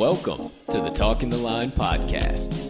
Welcome to the Talking the Line podcast,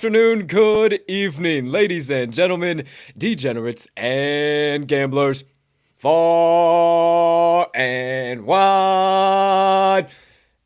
Afternoon, good evening, ladies and gentlemen, degenerates and gamblers, far and wide.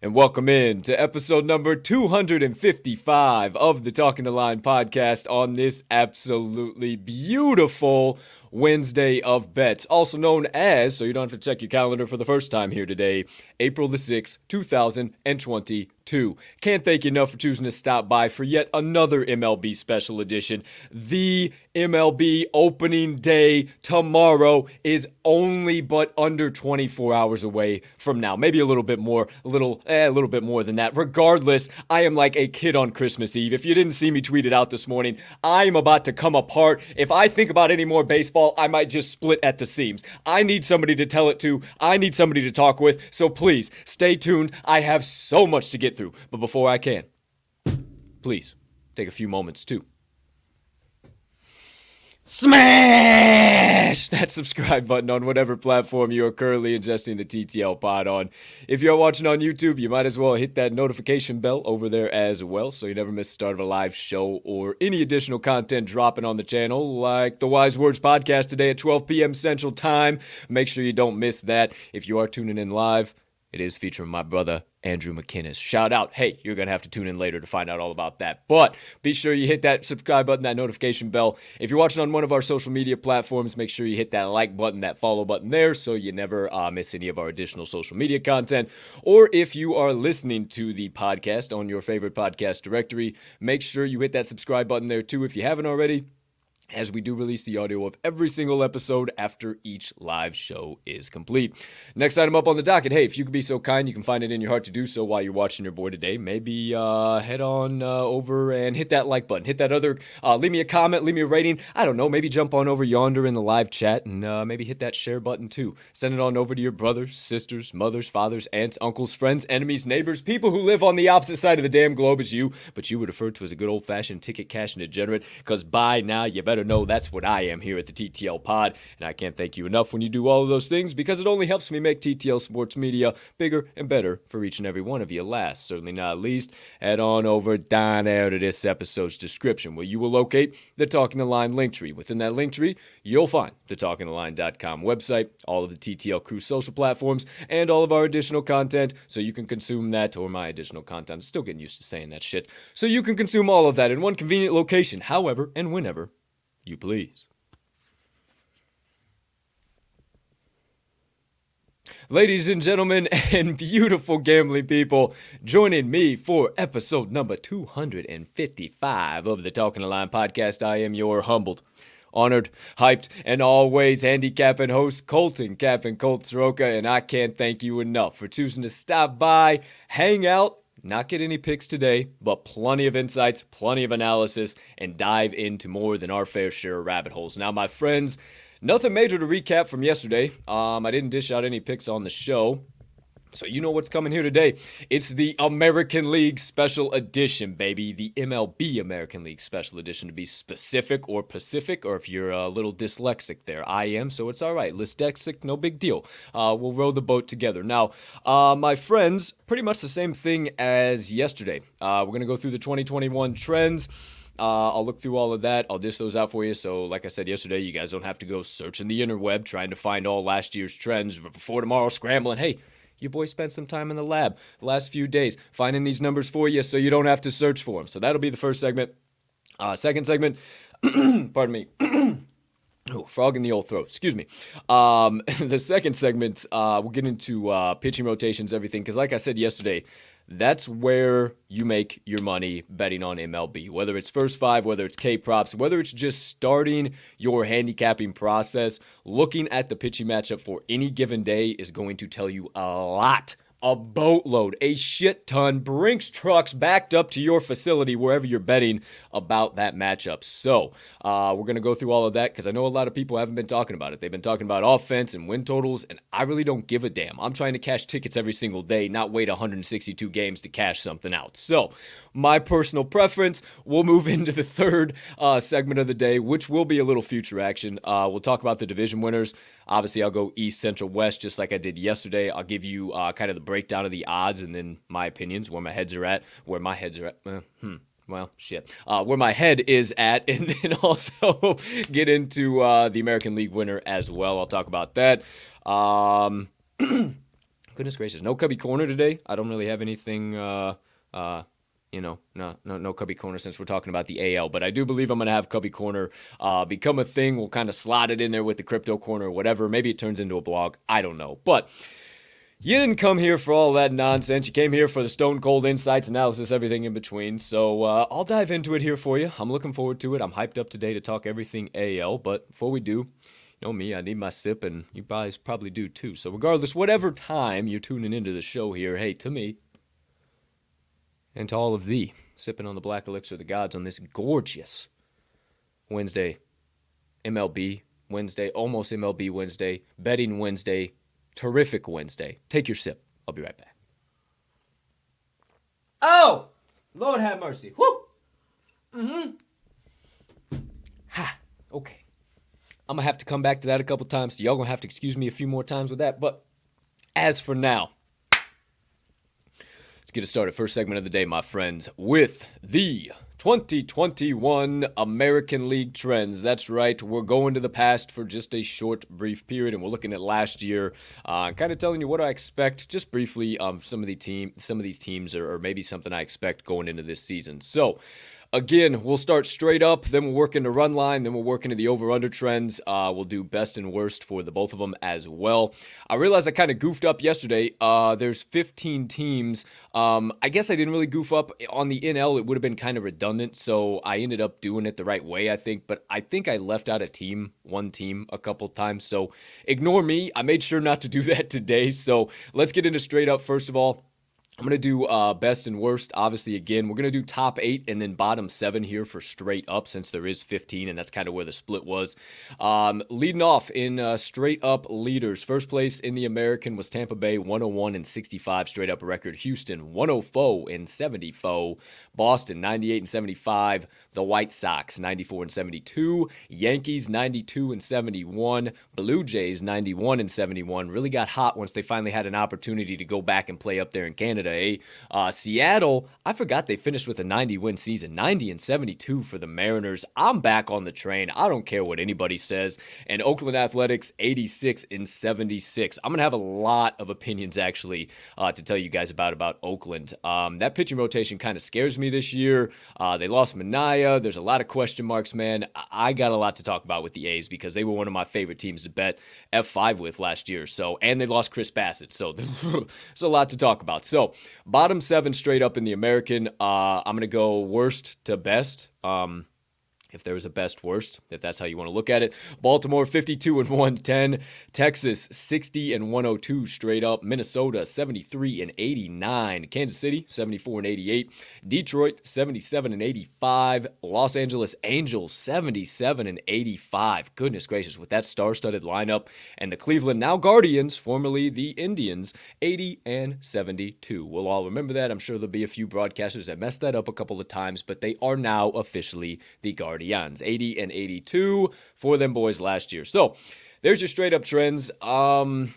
And welcome in to episode number 255 of the Talking the Line podcast on this absolutely beautiful Wednesday of bets, also known as, so you don't have to check your calendar for the first time here today, April the 6th, 2022. Can't thank you enough for choosing to stop by for yet another MLB special edition. The MLB opening day tomorrow is only but under 24 hours away from now. Maybe a little bit more, a little, eh, a little bit more than that. Regardless, I am like a kid on Christmas Eve. If you didn't see me tweet it out this morning, I am about to come apart. If I think about any more baseball, I might just split at the seams. I need somebody to tell it to. I need somebody to talk with. So please stay tuned. I have so much to get through. But before I can, please take a few moments too smash that subscribe button on whatever platform you are currently ingesting the TTL pod on. If you're watching on YouTube, you might as well hit that notification bell over there as well so you never miss the start of a live show or any additional content dropping on the channel, like the Wise Words podcast today at 12 p.m. Central Time. Make sure you don't miss that. If you are tuning in live, it is featuring my brother, Andrew McKinnis. Shout out. Hey, you're going to have to tune in later to find out all about that. But be sure you hit that subscribe button, that notification bell. If you're watching on one of our social media platforms, make sure you hit that like button, that follow button there so you never uh, miss any of our additional social media content. Or if you are listening to the podcast on your favorite podcast directory, make sure you hit that subscribe button there too if you haven't already as we do release the audio of every single episode after each live show is complete. Next item up on the docket hey, if you could be so kind, you can find it in your heart to do so while you're watching your boy today. Maybe uh, head on uh, over and hit that like button, hit that other, uh, leave me a comment, leave me a rating. I don't know, maybe jump on over yonder in the live chat and uh, maybe hit that share button too. Send it on over to your brothers, sisters, mothers, fathers, aunts, uncles, friends, enemies, neighbors, people who live on the opposite side of the damn globe as you, but you would refer to as a good old fashioned ticket cashing degenerate because by now you better know that's what I am here at the TTL Pod. And I can't thank you enough when you do all of those things because it only helps me make TTL Sports Media bigger and better for each and every one of you. Last, certainly not least, head on over down there to this episode's description where you will locate the Talking the Line link tree. Within that link tree, you'll find the TalkingTheLine.com website, all of the TTL Crew social platforms, and all of our additional content so you can consume that or my additional content. I'm still getting used to saying that shit. So you can consume all of that in one convenient location, however and whenever you please. Ladies and gentlemen, and beautiful gambling people, joining me for episode number 255 of the Talking the Line podcast, I am your humbled, honored, hyped, and always handicapping host, Colton Captain Colt Soroka, and I can't thank you enough for choosing to stop by, hang out, not get any picks today, but plenty of insights, plenty of analysis, and dive into more than our fair share of rabbit holes. Now, my friends, nothing major to recap from yesterday. Um, I didn't dish out any picks on the show. So you know what's coming here today. It's the American League Special Edition, baby. The MLB American League Special Edition to be specific or Pacific, or if you're a little dyslexic there. I am, so it's all right. Dyslexic, no big deal. Uh, we'll row the boat together. Now, uh, my friends, pretty much the same thing as yesterday. Uh, we're going to go through the 2021 trends. Uh, I'll look through all of that. I'll dish those out for you. So, like I said yesterday, you guys don't have to go searching the interweb trying to find all last year's trends before tomorrow scrambling. Hey, your boy spent some time in the lab the last few days finding these numbers for you so you don't have to search for them. So that'll be the first segment. Uh, second segment, pardon me. Oh, frog in the old throat. Excuse me. Um, the second segment, uh, we'll get into uh, pitching rotations, everything. Because, like I said yesterday, that's where you make your money betting on MLB. Whether it's first five, whether it's K props, whether it's just starting your handicapping process, looking at the pitching matchup for any given day is going to tell you a lot a boatload, a shit ton, Brinks trucks backed up to your facility wherever you're betting about that matchup. So uh, we're going to go through all of that because I know a lot of people haven't been talking about it. They've been talking about offense and win totals, and I really don't give a damn. I'm trying to cash tickets every single day, not wait 162 games to cash something out. So my personal preference. We'll move into the third uh, segment of the day, which will be a little future action. Uh, we'll talk about the division winners. Obviously, I'll go East, Central, West, just like I did yesterday. I'll give you uh, kind of the breakdown of the odds and then my opinions, where my heads are at, where my heads are at. Uh, hmm well, shit, uh, where my head is at, and then also get into uh, the American League winner as well. I'll talk about that. Um, goodness gracious, no Cubby Corner today. I don't really have anything uh, uh you know, no, no, no Cubby Corner since we're talking about the AL. But I do believe I'm going to have Cubby Corner uh, become a thing. We'll kind of slot it in there with the Crypto Corner or whatever. Maybe it turns into a blog. I don't know. But you didn't come here for all that nonsense. You came here for the stone cold insights, analysis, everything in between. So uh, I'll dive into it here for you. I'm looking forward to it. I'm hyped up today to talk everything AL. But before we do, you know me, I need my sip, and you guys probably do too. So regardless, whatever time you're tuning into the show here, hey, to me, and to all of thee, sipping on the black elixir of the gods on this gorgeous Wednesday, MLB Wednesday, almost MLB Wednesday, betting Wednesday, terrific Wednesday. Take your sip. I'll be right back. Oh, Lord have mercy. Whoo. Mm-hmm. Ha. Okay. I'm gonna have to come back to that a couple times. So y'all gonna have to excuse me a few more times with that. But as for now, let's get it started. First segment of the day, my friends, with the 2021 American League trends. That's right. We're going to the past for just a short, brief period, and we're looking at last year, uh, kind of telling you what I expect, just briefly. Um, some of the team, some of these teams, or, or maybe something I expect going into this season. So. Again, we'll start straight up, then we'll work into run line, then we'll work into the over under trends. Uh, we'll do best and worst for the both of them as well. I realized I kind of goofed up yesterday. Uh, there's 15 teams. Um, I guess I didn't really goof up on the NL. It would have been kind of redundant, so I ended up doing it the right way, I think. But I think I left out a team, one team, a couple times. So ignore me. I made sure not to do that today. So let's get into straight up. First of all, I'm going to do uh, best and worst. Obviously, again, we're going to do top eight and then bottom seven here for straight up since there is 15, and that's kind of where the split was. Um, leading off in uh, straight up leaders. First place in the American was Tampa Bay, 101 and 65 straight up record. Houston, 104 and 74. Boston, 98 and 75. The White Sox, 94 and 72. Yankees, 92 and 71. Blue Jays, 91 and 71. Really got hot once they finally had an opportunity to go back and play up there in Canada. Eh? Uh, Seattle, I forgot they finished with a 90 win season, 90 and 72 for the Mariners. I'm back on the train. I don't care what anybody says. And Oakland Athletics, 86 and 76. I'm gonna have a lot of opinions actually uh, to tell you guys about about Oakland. Um, that pitching rotation kind of scares me this year. Uh, they lost Manaea. There's a lot of question marks, man. I got a lot to talk about with the A's because they were one of my favorite teams to bet F5 with last year. So, and they lost Chris Bassitt. So, there's a lot to talk about. So, bottom seven straight up in the American. Uh, I'm going to go worst to best. Um, if there was a best worst, if that's how you want to look at it. Baltimore 52 and 110, Texas 60 and 102 straight up, Minnesota 73 and 89, Kansas City 74 and 88, Detroit 77 and 85, Los Angeles Angels 77 and 85. Goodness gracious, with that star-studded lineup and the Cleveland now Guardians, formerly the Indians, 80 and 72. We'll all remember that. I'm sure there'll be a few broadcasters that messed that up a couple of times, but they are now officially the Guardians. 80 and 82 for them boys last year. So there's your straight up trends. Um,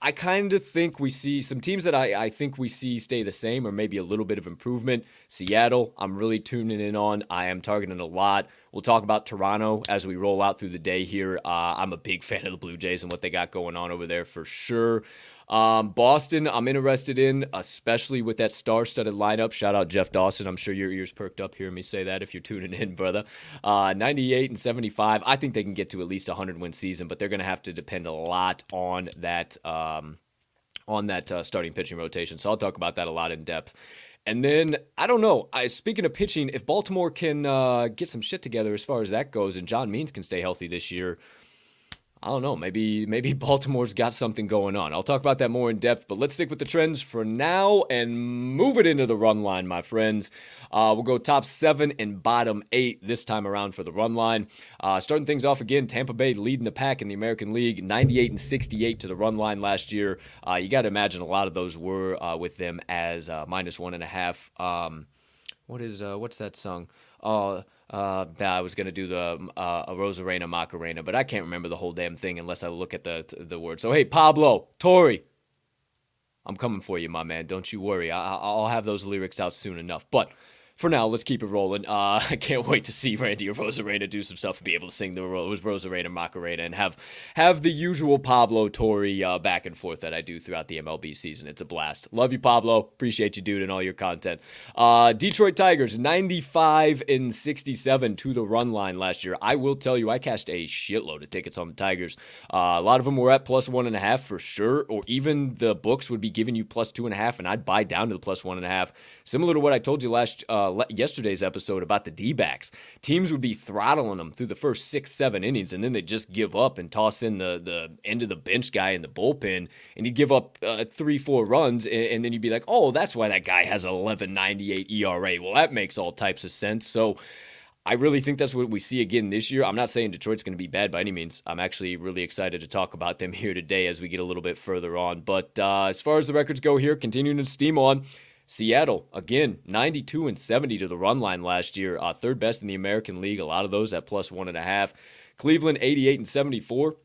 I kind of think we see some teams that I, I think we see stay the same or maybe a little bit of improvement. Seattle, I'm really tuning in on. I am targeting a lot. We'll talk about Toronto as we roll out through the day here. Uh, I'm a big fan of the Blue Jays and what they got going on over there for sure. Um, Boston, I'm interested in, especially with that star-studded lineup. Shout out Jeff Dawson. I'm sure your ears perked up hearing me say that if you're tuning in, brother. Uh, 98 and 75. I think they can get to at least a 100 win season, but they're going to have to depend a lot on that um, on that uh, starting pitching rotation. So I'll talk about that a lot in depth. And then I don't know. I, speaking of pitching, if Baltimore can uh, get some shit together as far as that goes, and John Means can stay healthy this year, I don't know. Maybe maybe Baltimore's got something going on. I'll talk about that more in depth, but let's stick with the trends for now and move it into the run line, my friends. Uh, we'll go top seven and bottom eight this time around for the run line. Uh, starting things off again, Tampa Bay leading the pack in the American League, 98 and 68 to the run line last year. Uh, you got to imagine a lot of those were uh, with them as uh, minus one and a half. Um, what is uh, what's that song? Uh, I was gonna do the uh, a Rosarena Macarena, but I can't remember the whole damn thing unless I look at the the word. So hey, Pablo, Torre, I'm coming for you, my man. Don't you worry. I, I'll have those lyrics out soon enough. But for now, let's keep it rolling. Uh, I can't wait to see Randy Arozarena do some stuff and be able to sing the Rosarena Macarena and have have the usual Pablo Torre uh, back and forth that I do throughout the MLB season. It's a blast. Love you, Pablo. Appreciate you, dude, and all your content. Uh, Detroit Tigers, 95 and 67 to the run line last year. I will tell you, I cashed a shitload of tickets on the Tigers. Uh, a lot of them were at plus one and a half for sure, or even the books would be giving you plus two and a half, and I'd buy down to the plus one and a half. Similar to what I told you last uh, uh, yesterday's episode about the D backs. Teams would be throttling them through the first six, seven innings, and then they just give up and toss in the, the end of the bench guy in the bullpen, and you give up uh, three, four runs, and, and, then you'd be like, oh, that's why that guy has 11.98 ERA. Well, that makes all types of sense. So, I really think that's what we see again this year. I'm not saying Detroit's going to be bad by any means. I'm actually really excited to talk about them here today as we get a little bit further on. But uh, as far as the records go here, continuing to steam on. Seattle, again, 92 and 70 to the run line last year, uh, third best in the American League. A lot of those at plus one and a half. Cleveland, 88 and 74.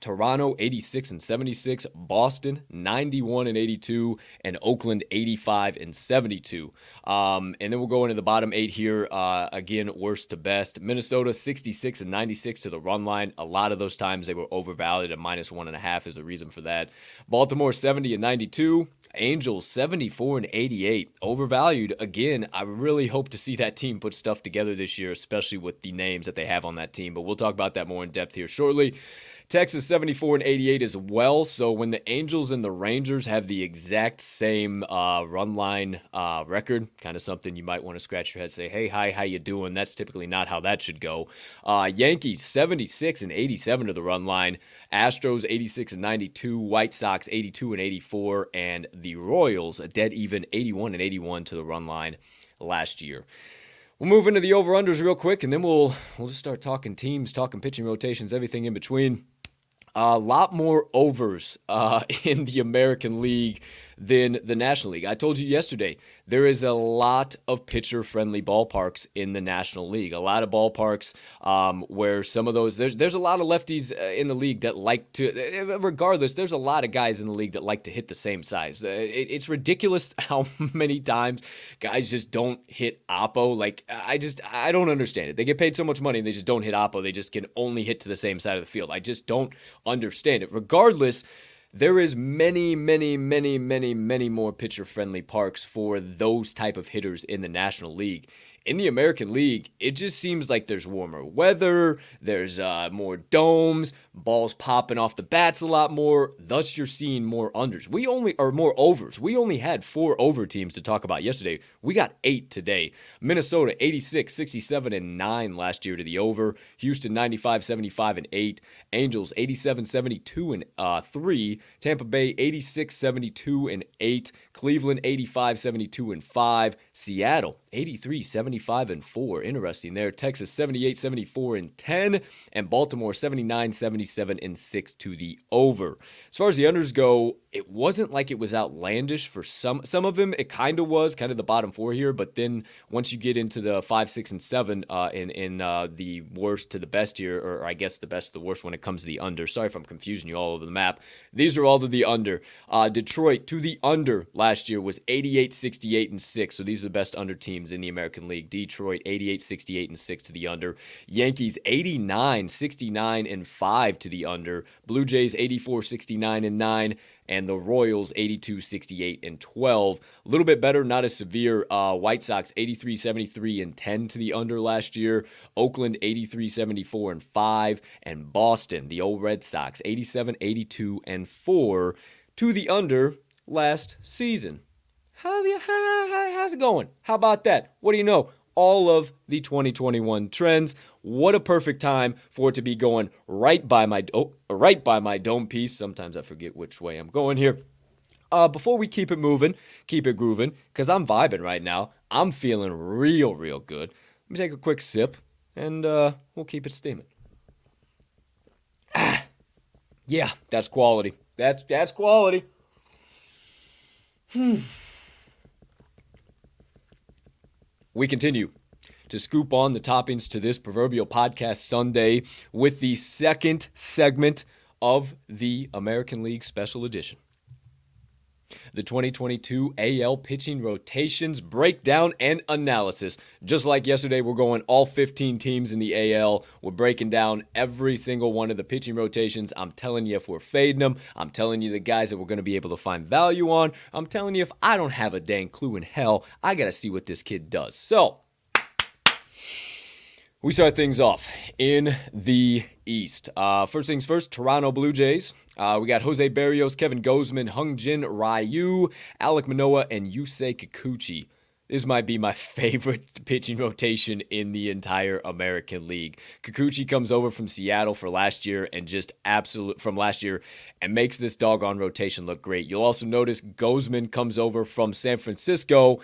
Toronto 86 and 76, Boston 91 and 82, and Oakland 85 and 72. Um, and then we'll go into the bottom eight here. Uh, again, worst to best. Minnesota 66 and 96 to the run line. A lot of those times they were overvalued at minus one and a half is the reason for that. Baltimore 70 and 92. Angels 74 and 88. Overvalued again. I really hope to see that team put stuff together this year, especially with the names that they have on that team. But we'll talk about that more in depth here shortly. Texas 74 and 88 as well. So when the Angels and the Rangers have the exact same uh, run line uh, record, kind of something you might want to scratch your head, say, "Hey, hi, how you doing?" That's typically not how that should go. Uh, Yankees 76 and 87 to the run line. Astros 86 and 92. White Sox 82 and 84, and the Royals a dead even 81 and 81 to the run line last year. We'll move into the over unders real quick, and then we'll we'll just start talking teams, talking pitching rotations, everything in between. A lot more overs uh, in the American League than the National League. I told you yesterday, there is a lot of pitcher friendly ballparks in the National League. A lot of ballparks um, where some of those, there's, there's a lot of lefties uh, in the league that like to, uh, regardless, there's a lot of guys in the league that like to hit the same size. Uh, it, it's ridiculous how many times guys just don't hit Oppo. Like, I just, I don't understand it. They get paid so much money and they just don't hit Oppo. They just can only hit to the same side of the field. I just don't understand it. Regardless, there is many many many many many more pitcher friendly parks for those type of hitters in the national league. In the American League, it just seems like there's warmer weather, there's uh, more domes, balls popping off the bats a lot more. Thus, you're seeing more unders. We only, are more overs. We only had four over teams to talk about yesterday. We got eight today. Minnesota 86, 67, and 9 last year to the over. Houston 95, 75, and 8. Angels 87, 72, and uh, 3. Tampa Bay 86, 72, and 8. Cleveland 85, 72, and 5. Seattle 83, 75, and 4. Interesting there. Texas 78, 74, and 10. And Baltimore 79, 77, and 6 to the over. Far as the unders go, it wasn't like it was outlandish for some some of them. It kind of was, kind of the bottom four here. But then once you get into the five, six, and seven, uh, in in uh, the worst to the best here, or I guess the best to the worst when it comes to the under. Sorry if I'm confusing you all over the map. These are all to the under. Uh, Detroit to the under last year was 88, 68, and six. So these are the best under teams in the American League. Detroit 88, 68, and six to the under. Yankees 89, 69, and five to the under. Blue Jays 84, 69, and nine and the Royals 82, 68, and 12. A little bit better, not as severe. Uh, White Sox 83, 73, and 10 to the under last year. Oakland 83, 74, and 5. And Boston, the old Red Sox 87, 82, and 4 to the under last season. How, how, how, how's it going? How about that? What do you know? All of the 2021 trends. What a perfect time for it to be going right by my oh, right by my dome piece. Sometimes I forget which way I'm going here. Uh, before we keep it moving, keep it grooving, because I'm vibing right now. I'm feeling real, real good. Let me take a quick sip, and uh, we'll keep it steaming. Ah, yeah, that's quality. That's that's quality. Hmm. We continue to scoop on the toppings to this proverbial podcast Sunday with the second segment of the American League Special Edition. The 2022 AL pitching rotations breakdown and analysis. Just like yesterday, we're going all 15 teams in the AL. We're breaking down every single one of the pitching rotations. I'm telling you if we're fading them. I'm telling you the guys that we're going to be able to find value on. I'm telling you if I don't have a dang clue in hell, I got to see what this kid does. So, we start things off in the East. Uh, first things first, Toronto Blue Jays. Uh, we got Jose Berrios, Kevin Gausman, Hyun-Jin Ryu, Alek Manoah, and Yusei Kikuchi. This might be my favorite pitching rotation in the entire American League. Kikuchi comes over from Seattle for last year and just absolute from last year and makes this doggone rotation look great. You'll also notice Gausman comes over from San Francisco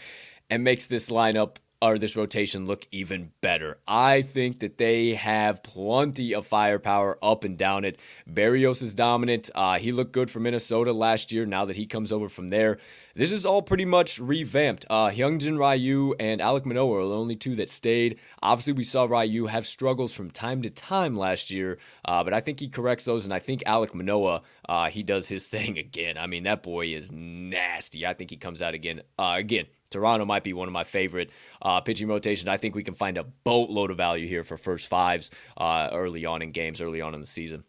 and makes this lineup or this rotation look even better. I think that they have plenty of firepower up and down it. Berrios is dominant. Uh, he looked good for Minnesota last year. Now that he comes over from there, this is all pretty much revamped. Uh, Hyun-Jin Ryu and Alek Manoah are the only two that stayed. Obviously, we saw Ryu have struggles from time to time last year, uh, but I think he corrects those, and I think Alek Manoah, uh, he does his thing again. I mean, that boy is nasty. I think he comes out again. Uh, again, Toronto might be one of my favorite uh, pitching rotations. I think we can find a boatload of value here for first fives uh, early on in games, early on in the season.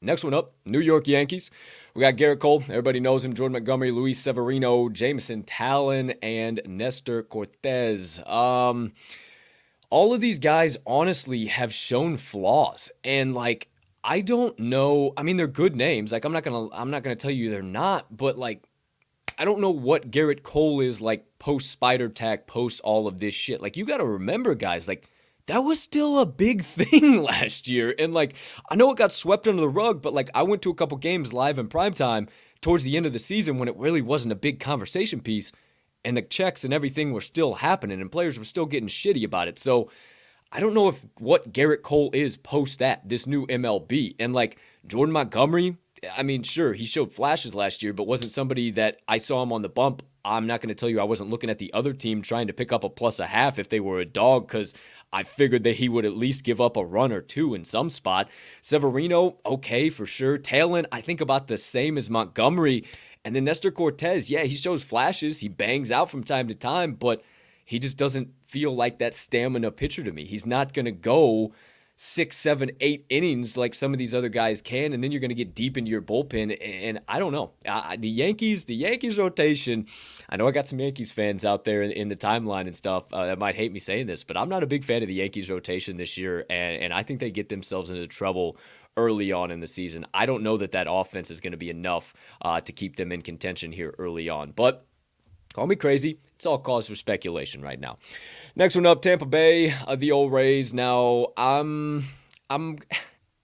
Next one up, New York Yankees. We got Gerrit Cole. Everybody knows him. Jordan Montgomery, Luis Severino, Jameson Taillon, and Nestor Cortes. Um, all of these guys honestly have shown flaws. And like, I don't know. I mean, they're good names. Like, I'm not gonna I'm not gonna tell you they're not, but like I don't know what Gerrit Cole is like post Spider Tack, post all of this shit. Like, you gotta remember, guys, like that was still a big thing last year. And like, I know it got swept under the rug, but like, I went to a couple games live in primetime towards the end of the season when it really wasn't a big conversation piece. And the checks and everything were still happening, and players were still getting shitty about it. So I don't know if what Gerrit Cole is post that, this new MLB. And like, Jordan Montgomery, I mean, sure, he showed flashes last year, but wasn't somebody that I saw him on the bump. I'm not going to tell you I wasn't looking at the other team trying to pick up a plus a half if they were a dog because I figured that he would at least give up a run or two in some spot. Severino, okay, for sure. Taillon, I think about the same as Montgomery. And then Nestor Cortes, yeah, he shows flashes. He bangs out from time to time, but he just doesn't feel like that stamina pitcher to me. He's not going to go six, seven, eight innings like some of these other guys can, and then you're going to get deep into your bullpen. And I don't know. Uh, the Yankees, the Yankees rotation. I know I got some Yankees fans out there in, in the timeline and stuff uh, that might hate me saying this, but I'm not a big fan of the Yankees rotation this year, and, and I think they get themselves into trouble early on in the season. I don't know that that offense is going to be enough uh, to keep them in contention here early on, but. Call me crazy. It's all cause for speculation right now. Next one up, Tampa Bay, uh, the old Rays. Now, I'm I'm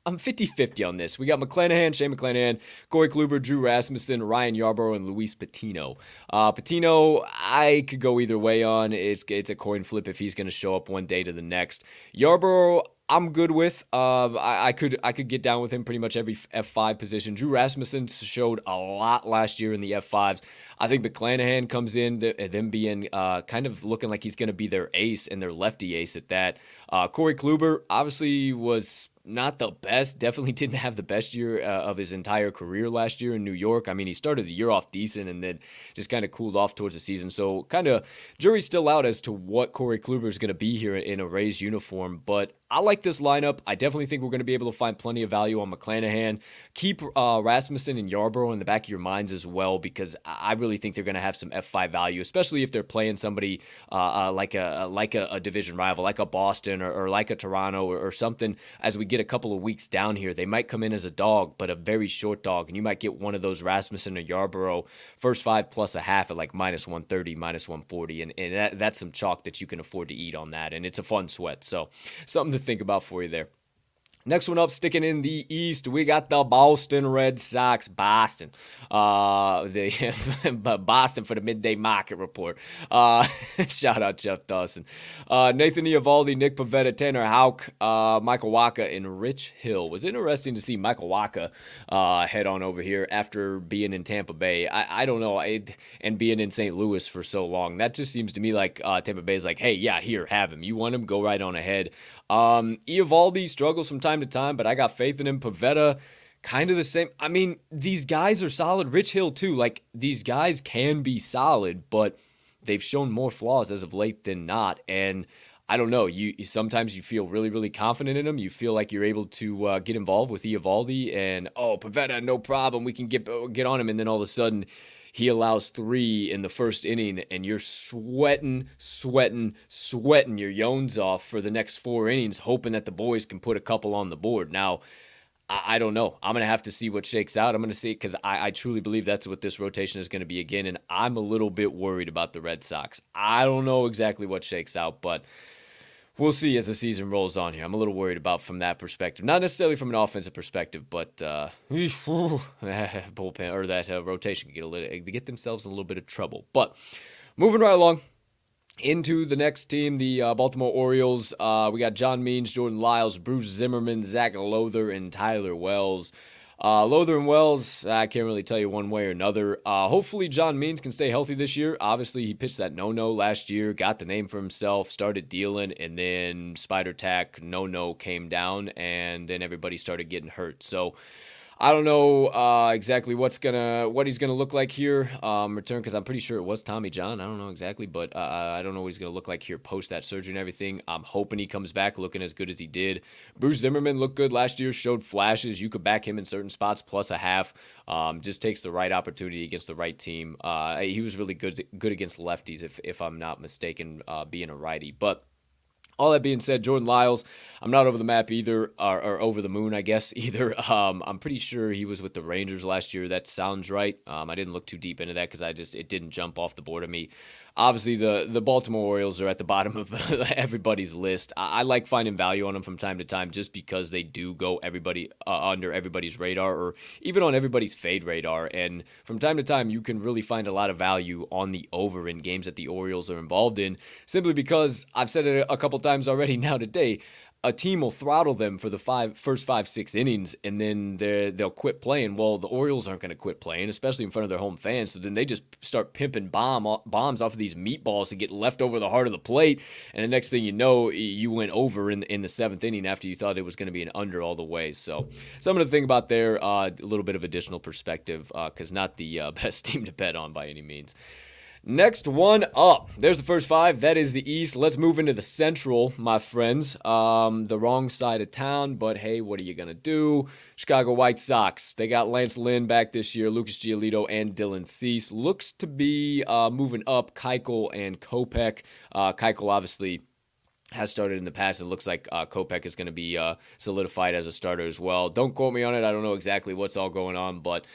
I'm 50-50 on this. We got McClanahan, Shane McClanahan, Corey Kluber, Drew Rasmussen, Ryan Yarbrough, and Luis Patino. Uh, Patino, I could go either way on. It's it's a coin flip if he's going to show up one day to the next. Yarbrough, I'm good with. Uh, I, I, could I could get down with him pretty much every F5 position. Drew Rasmussen showed a lot last year in the F5s. I think McClanahan comes in, them being uh, kind of looking like he's going to be their ace and their lefty ace at that. Uh, Corey Kluber obviously was not the best. Definitely didn't have the best year uh, of his entire career last year in New York. I mean, he started the year off decent and then just kind of cooled off towards the season. So, kind of jury's still out as to what Corey Kluber is going to be here in a Rays uniform. But I like this lineup. I definitely think we're going to be able to find plenty of value on McClanahan. Keep uh, Rasmussen and Yarbrough in the back of your minds as well because I really think they're going to have some F5 value, especially if they're playing somebody uh, uh, like a like a, a, division rival, like a Boston or, or like a Toronto or, or something. As we get a couple of weeks down here, they might come in as a dog, but a very short dog, and you might get one of those Rasmussen or Yarbrough first five plus a half at like minus 130, minus 140, and, and that, that's some chalk that you can afford to eat on that, and it's a fun sweat. So something to think about for you there. Next one up, sticking in the East, we got the Boston Red Sox. Boston, uh, the Boston for the midday market report. Uh, shout out Jeff Dawson, uh, Nathan Eovaldi, Nick Pivetta, Tanner Houck, uh, Michael Wacha, and Rich Hill. It was interesting to see Michael Wacha uh, head on over here after being in Tampa Bay. I, I don't know, I, and being in St. Louis for so long. That just seems to me like uh, Tampa Bay is like, hey, yeah, here, have him. You want him? Go right on ahead. Um, Eovaldi struggles from time to time, but I got faith in him. Pivetta, kind of the same. I mean, these guys are solid. Rich Hill, too. Like, these guys can be solid, but they've shown more flaws as of late than not. And I don't know. You sometimes you feel really, really confident in them. You feel like you're able to uh, get involved with Eovaldi, and oh, Pivetta, no problem. We can get get on him, and then all of a sudden he allows three in the first inning, and you're sweating, sweating, sweating your yones off for the next four innings, hoping that the boys can put a couple on the board. Now, I, don't know. I'm going to have to see what shakes out. I'm going to see because I, I truly believe that's what this rotation is going to be again. And I'm a little bit worried about the Red Sox. I don't know exactly what shakes out, but we'll see as the season rolls on here. I'm a little worried about from that perspective, not necessarily from an offensive perspective, but uh, bullpen or that uh, rotation get a little, get themselves in a little bit of trouble. But moving right along. Into the next team, the uh, Baltimore Orioles. Uh, we got John Means, Jordan Lyles, Bruce Zimmermann, Zac Lowther, and Tyler Wells. Uh, Lowther and Wells, I can't really tell you one way or another. Uh, hopefully, John Means can stay healthy this year. Obviously, he pitched that no no last year, got the name for himself, started dealing, and then Spider Tack no no came down, and then everybody started getting hurt. So, I don't know uh, exactly what's gonna what he's gonna look like here um, return because I'm pretty sure it was Tommy John. I don't know exactly, but uh, I don't know what he's gonna look like here post that surgery and everything. I'm hoping he comes back looking as good as he did. Bruce Zimmermann looked good last year, showed flashes. You could back him in certain spots plus a half. Um, just takes the right opportunity against the right team. Uh, he was really good good against lefties if if I'm not mistaken, uh, being a righty, but. All that being said, Jordan Lyles, I'm not over the map either, or, or over the moon, I guess, either. Um, I'm pretty sure he was with the Rangers last year. That sounds right. Um, I didn't look too deep into that because I just it didn't jump off the board of me obviously the the Baltimore Orioles are at the bottom of everybody's list. I, I, like finding value on them from time to time just because they do go everybody uh, under everybody's radar or even on everybody's fade radar. And from time to time, you can really find a lot of value on the over in games that the Orioles are involved in, simply because I've said it a couple times already now today a team will throttle them for the five first five six innings and then they'll quit playing. Well the orioles aren't going to quit playing especially in front of their home fans so then they just start pimping bomb bombs off of these meatballs to get left over the heart of the plate and the next thing you know you went over in, in the seventh inning after you thought it was going to be an under all the way. So something to think about there uh, a little bit of additional perspective because uh, not the uh, best team to bet on by any means Next one up. There's the first five. That is the East. Let's move into the Central, my friends. Um, the wrong side of town, but hey, what are you gonna do? Chicago White Sox. They got Lance Lynn back this year, Lucas Giolito and Dylan Cease. Looks to be uh, moving up. Keuchel and Kopech. Uh, Keuchel obviously has started in the past. It looks like uh, Kopech is going to be uh, solidified as a starter as well. Don't quote me on it. I don't know exactly what's all going on, but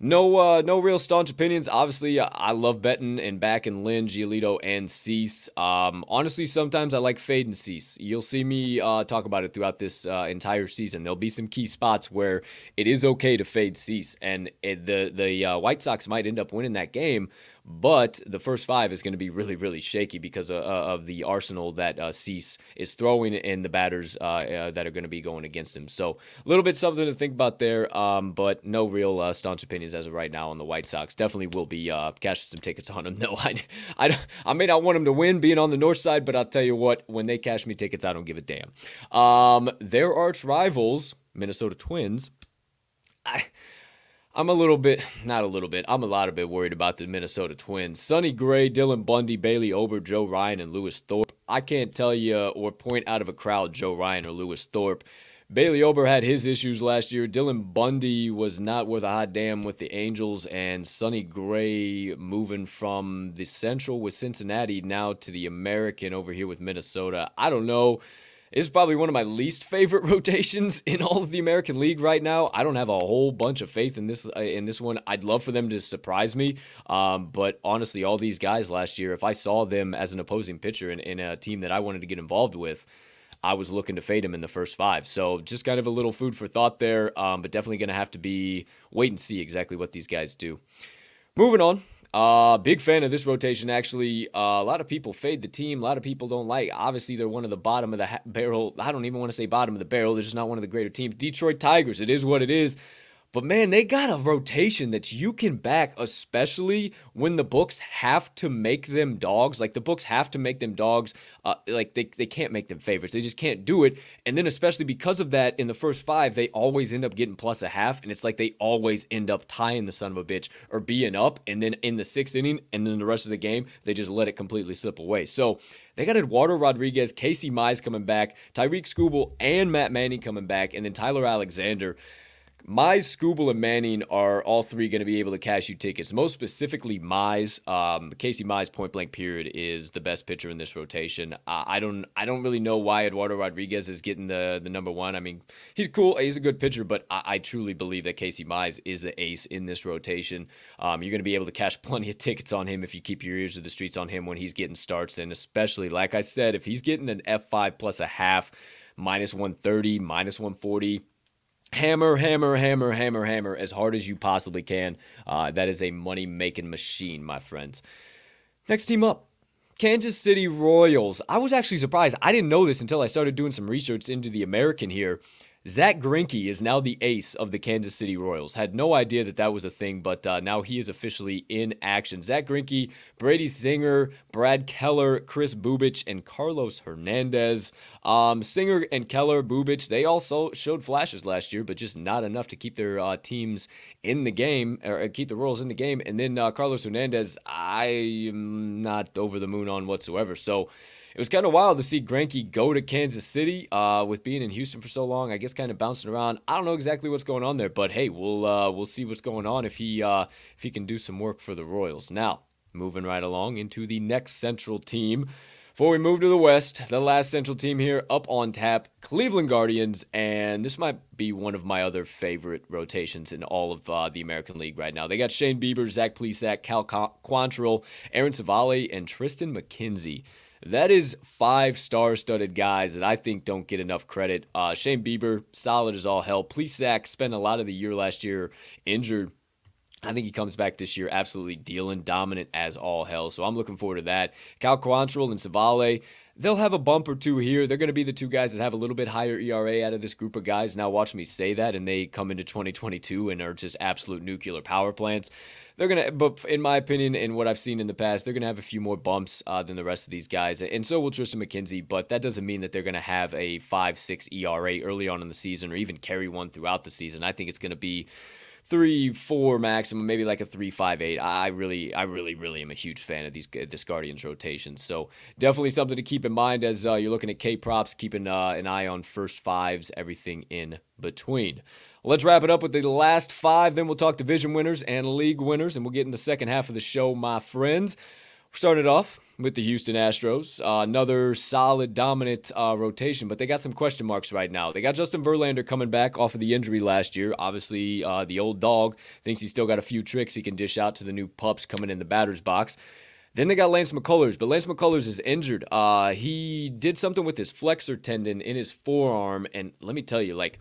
no, uh, no real staunch opinions. Obviously, uh, I love betting and back backing Lynn, Giolito, and Cease. Um, honestly, sometimes I like fading Cease. You'll see me uh, talk about it throughout this uh, entire season. There'll be some key spots where it is okay to fade Cease, and it, the the uh, White Sox might end up winning that game. But the first five is going to be really, really shaky because of, of the arsenal that uh, Cease is throwing and the batters uh, uh, that are going to be going against him. So a little bit something to think about there, um, but no real uh, staunch opinions as of right now on the White Sox. Definitely will be uh, cashing some tickets on them. No, I, I, I may not want them to win being on the north side, but I'll tell you what, when they cash me tickets, I don't give a damn. Um, their arch rivals, Minnesota Twins. I I'm a little bit, not a little bit, I'm a lot of bit worried about the Minnesota Twins. Sonny Gray, Dylan Bundy, Bailey Ober, Joe Ryan, and Lewis Thorp. I can't tell you or point out of a crowd Joe Ryan or Lewis Thorp. Bailey Ober had his issues last year. Dylan Bundy was not worth a hot damn with the Angels, and Sonny Gray moving from the Central with Cincinnati now to the American over here with Minnesota. I don't know. Is probably one of my least favorite rotations in all of the American League right now. I don't have a whole bunch of faith in this uh, in this one. I'd love for them to surprise me, um, but honestly, all these guys last year, if I saw them as an opposing pitcher in, in a team that I wanted to get involved with, I was looking to fade him in the first five. So just kind of a little food for thought there, um, but definitely going to have to be wait and see exactly what these guys do. Moving on, uh, big fan of this rotation, actually. Uh, a lot of people fade the team. A lot of people don't like. Obviously, they're one of the bottom of the ha- barrel. I don't even want to say bottom of the barrel. They're just not one of the greater teams. Detroit Tigers. It is what it is. But man, they got a rotation that you can back, especially when the books have to make them dogs. Like the books have to make them dogs. Uh, like they, they can't make them favorites. They just can't do it. And then, especially because of that, in the first five, they always end up getting plus a half. And it's like they always end up tying the son of a bitch or being up. And then in the sixth inning, and then the rest of the game, they just let it completely slip away. So they got Eduardo Rodriguez, Casey Mize coming back, Tarik Skubal, and Matt Manning coming back, and then Tyler Alexander. Mize, Skubal, and Manning are all three going to be able to cash you tickets. Most specifically, Mize. Um, Casey Mize, point blank period, is the best pitcher in this rotation. Uh, I don't, I don't really know why Eduardo Rodriguez is getting the the number one. I mean, he's cool, he's a good pitcher, but I, I truly believe that Casey Mize is the ace in this rotation. Um, you're going to be able to cash plenty of tickets on him if you keep your ears to the streets on him when he's getting starts, and especially, like I said, if he's getting an F5 plus a half, minus 130, minus 140 hammer, hammer, hammer, hammer, hammer as hard as you possibly can. Uh, that is a money making machine, my friends. Next team up. Kansas City Royals. I was actually surprised. I didn't know this until I started doing some research into the American here. Zack Greinke is now the ace of the Kansas City Royals. Had no idea that that was a thing, but uh, now he is officially in action. Zack Greinke, Brady Singer, Brad Keller, Kris Bubic, and Carlos Hernandez. Um, Singer and Keller, Bubich, they also showed flashes last year, but just not enough to keep their uh, teams in the game or uh, keep the Royals in the game. And then uh, Carlos Hernandez, I am not over the moon on whatsoever. So it was kind of wild to see Greinke go to Kansas City uh, with being in Houston for so long. I guess kind of bouncing around. I don't know exactly what's going on there, but hey, we'll uh, we'll see what's going on if he uh, if he can do some work for the Royals. Now, moving right along into the next Central team. Before we move to the West, the last Central team here up on tap, Cleveland Guardians, and this might be one of my other favorite rotations in all of uh, the American League right now. They got Shane Bieber, Zach Plesac, Cal Quantrill, Aaron Civale, and Triston McKenzie. That is five star studded guys that I think don't get enough credit. Uh, Shane Bieber, solid as all hell. Plesac spent a lot of the year last year injured. I think he comes back this year absolutely dealing, dominant as all hell. So I'm looking forward to that. Cal Quantrill and Civale, they'll have a bump or two here. They're going to be the two guys that have a little bit higher ERA out of this group of guys. Now watch me say that, and they come into 2022 and are just absolute nuclear power plants they're gonna. But in my opinion, and what I've seen in the past, they're gonna have a few more bumps uh, than the rest of these guys, and so will Triston McKenzie. But that doesn't mean that they're gonna have a five six ERA early on in the season, or even carry one throughout the season. I think it's gonna be three four maximum, maybe like a three five eight. I really, I really, really am a huge fan of these this Guardians rotation. So definitely something to keep in mind as uh, you're looking at K props, keeping uh, an eye on first fives, everything in between. Let's wrap it up with the last five. Then we'll talk division winners and league winners, and we'll get in the second half of the show, my friends. We're starting it off with the Houston Astros. Uh, another solid, dominant uh, rotation, but they got some question marks right now. They got Justin Verlander coming back off of the injury last year. Obviously, uh, the old dog thinks he's still got a few tricks he can dish out to the new pups coming in the batter's box. Then they got Lance McCullers, but Lance McCullers is injured. Uh, he did something with his flexor tendon in his forearm, and let me tell you, like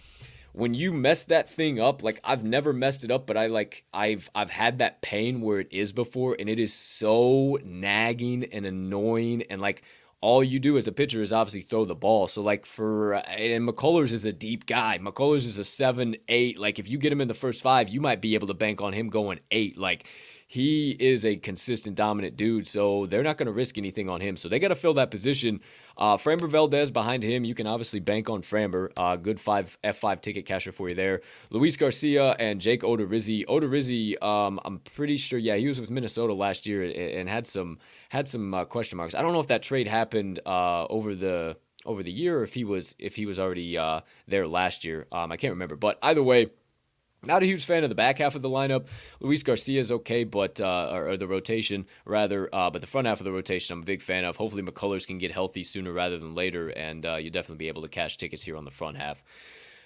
when you mess that thing up, like I've never messed it up, but I like I've I've had that pain where it is before, and it is so nagging and annoying, and like all you do as a pitcher is obviously throw the ball. So like for uh, and McCullers is a deep guy. McCullers is a seven eight. Like if you get him in the first five, you might be able to bank on him going eight. Like he is a consistent, dominant dude. So they're not going to risk anything on him. So they got to fill that position. Uh, Framber Valdez behind him. You can obviously bank on Framber. Uh, good five F5 ticket casher for you there. Luis Garcia and Jake Odorizzi. Odorizzi, um, I'm pretty sure, yeah, he was with Minnesota last year and had some had some uh, question marks. I don't know if that trade happened uh, over the over the year or if he was if he was already uh, there last year. Um, I can't remember, but either way. Not a huge fan of the back half of the lineup. Luis Garcia is okay, but uh, or, or, the rotation rather, uh, but the front half of the rotation I'm a big fan of. Hopefully McCullers can get healthy sooner rather than later, and uh, you'll definitely be able to cash tickets here on the front half.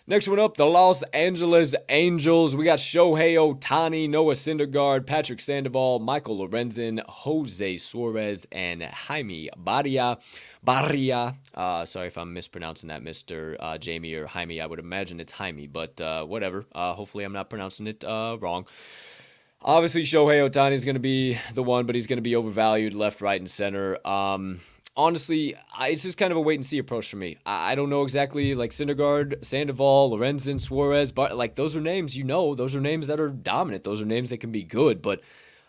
Next one up, the Los Angeles Angels. We got Shohei Ohtani, Noah Syndergaard, Patrick Sandoval, Michael Lorenzen, Jose Suarez, and Jaime Barria. Barria. Uh, sorry if I'm mispronouncing that, Mr. Uh, Jamie or Jaime. I would imagine it's Jaime, but uh, whatever. Uh, hopefully, I'm not pronouncing it uh, wrong. Obviously, Shohei Ohtani is going to be the one, but he's going to be overvalued left, right, and center. Um, honestly, I, it's just kind of a wait and see approach for me. I, I don't know exactly like Syndergaard, Sandoval, Lorenzen, Suarez, but like those are names you know. Those are names that are dominant. Those are names that can be good, but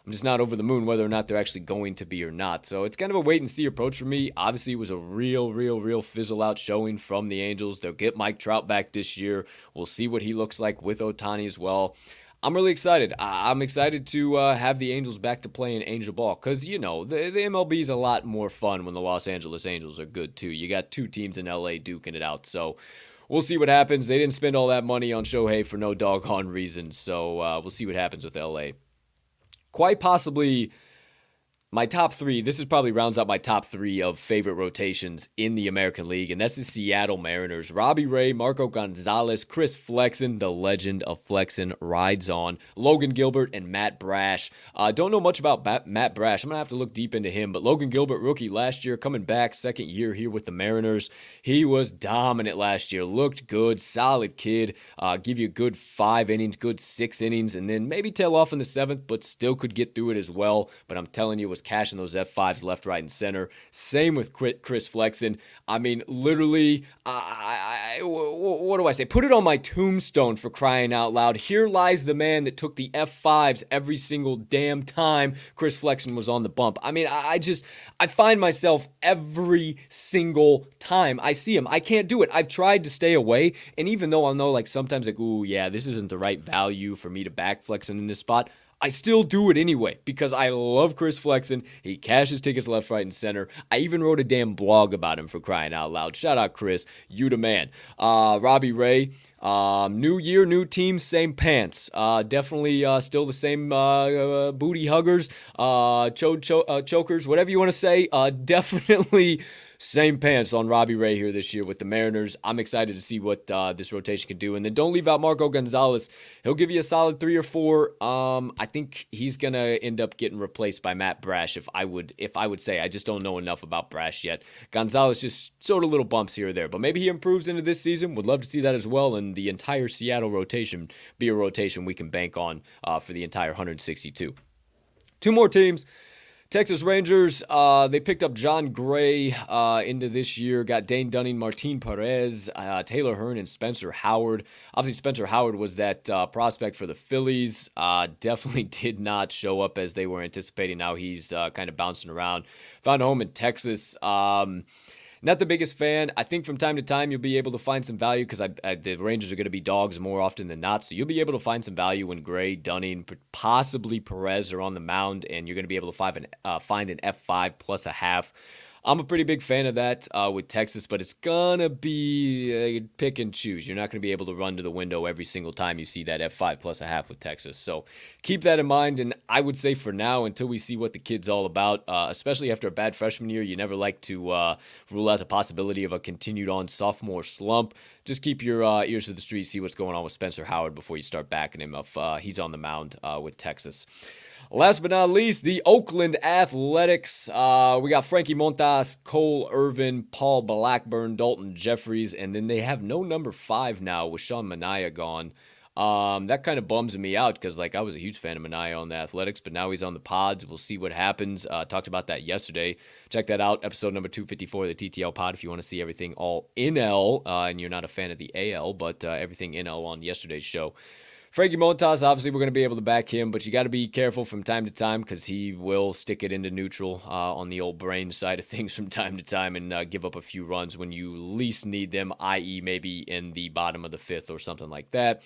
I'm just not over the moon whether or not they're actually going to be or not. So it's kind of a wait and see approach for me. Obviously, it was a real, real, real fizzle out showing from the Angels. They'll get Mike Trout back this year. We'll see what he looks like with Ohtani as well. I'm really excited. I'm excited to uh, have the Angels back to playing Angel Ball because, you know, the, the MLB is a lot more fun when the Los Angeles Angels are good, too. You got two teams in LA duking it out. So we'll see what happens. They didn't spend all that money on Shohei for no doggone reason. So uh, we'll see what happens with LA. Quite possibly my top three, this is probably rounds out my top three of favorite rotations in the American League, and that's the Seattle Mariners. Robbie Ray, Marco Gonzalez, Chris Flexen, the legend of Flexen, rides on. Logan Gilbert and Matt Brash. Uh, don't know much about Matt Brash. I'm going to have to look deep into him, but Logan Gilbert, rookie last year, coming back, second year here with the Mariners. He was dominant last year, looked good, solid kid. Uh, give you a good five innings, good six innings, and then maybe tail off in the seventh, but still could get through it as well. But I'm telling you, was cashing those F5s left, right, and center. Same with Chris Flexen. I mean, literally, I, I, what do I say? Put it on my tombstone for crying out loud. Here lies the man that took the F5s every single damn time Chris Flexen was on the bump. I mean, I, I just, I find myself every single time I see him. I can't do it. I've tried to stay away. And even though I know, like, sometimes, like, ooh, yeah, this isn't the right value for me to back Flexen in this spot, I still do it anyway because I love Chris Flexen. He cashes tickets left, right, and center. I even wrote a damn blog about him for crying out loud. Shout out, Chris. You the man. Uh, Robbie Ray. Um, new year, new team, same pants. Uh, definitely uh, still the same uh, uh booty huggers, uh, cho- cho- chokers, whatever you want to say. definitely same pants on Robbie Ray here this year with the Mariners. I'm excited to see what uh, this rotation can do. And then don't leave out Marco Gonzalez. He'll give you a solid three or four. Um, I think he's gonna end up getting replaced by Matt Brash. If I would, if I would say, I just don't know enough about Brash yet. Gonzalez just sort of little bumps here or there, but maybe he improves into this season. Would love to see that as well. And the entire Seattle rotation be a rotation we can bank on uh, for the entire 162. Two more teams Texas Rangers, uh, they picked up Jon Gray uh, into this year, got Dane Dunning, Martin Perez, uh, Taylor Hearn, and Spencer Howard. Obviously, Spencer Howard was that uh, prospect for the Phillies. Uh, definitely did not show up as they were anticipating. Now he's uh, kind of bouncing around. Found a home in Texas. Um, not the biggest fan. I think from time to time you'll be able to find some value because the Rangers are going to be dogs more often than not. So you'll be able to find some value when Gray, Dunning, possibly Perez are on the mound, and you're going to be able to find an, uh, find an F5 plus a half. I'm a pretty big fan of that uh, with Texas, but it's gonna be uh, pick and choose. You're not gonna be able to run to the window every single time you see that F5 plus a half with Texas. So keep that in mind. And I would say for now, until we see what the kid's all about, uh, especially after a bad freshman year, you never like to uh, rule out the possibility of a continued on sophomore slump. Just keep your uh, ears to the street, see what's going on with Spencer Howard before you start backing him if uh, he's on the mound with Texas. Last but not least, the Oakland Athletics. Uh, we got Frankie Montas, Cole Irvin, Paul Blackburn, Daulton Jefferies, and then they have no number five now with Sean Manaea gone. Um, that kind of bums me out because like I was a huge fan of Manaea on the Athletics, but now he's on the Pods. We'll see what happens. Uh, talked about that yesterday. Check that out, episode number two fifty four of the TTL Pod if you want to see everything all NL uh, and you're not a fan of the AL, but uh, everything NL on yesterday's show. Frankie Montas, obviously, we're going to be able to back him, but you got to be careful from time to time because he will stick it into neutral uh, on the old brain side of things from time to time and uh, give up a few runs when you least need them, i.e., maybe in the bottom of the fifth or something like that.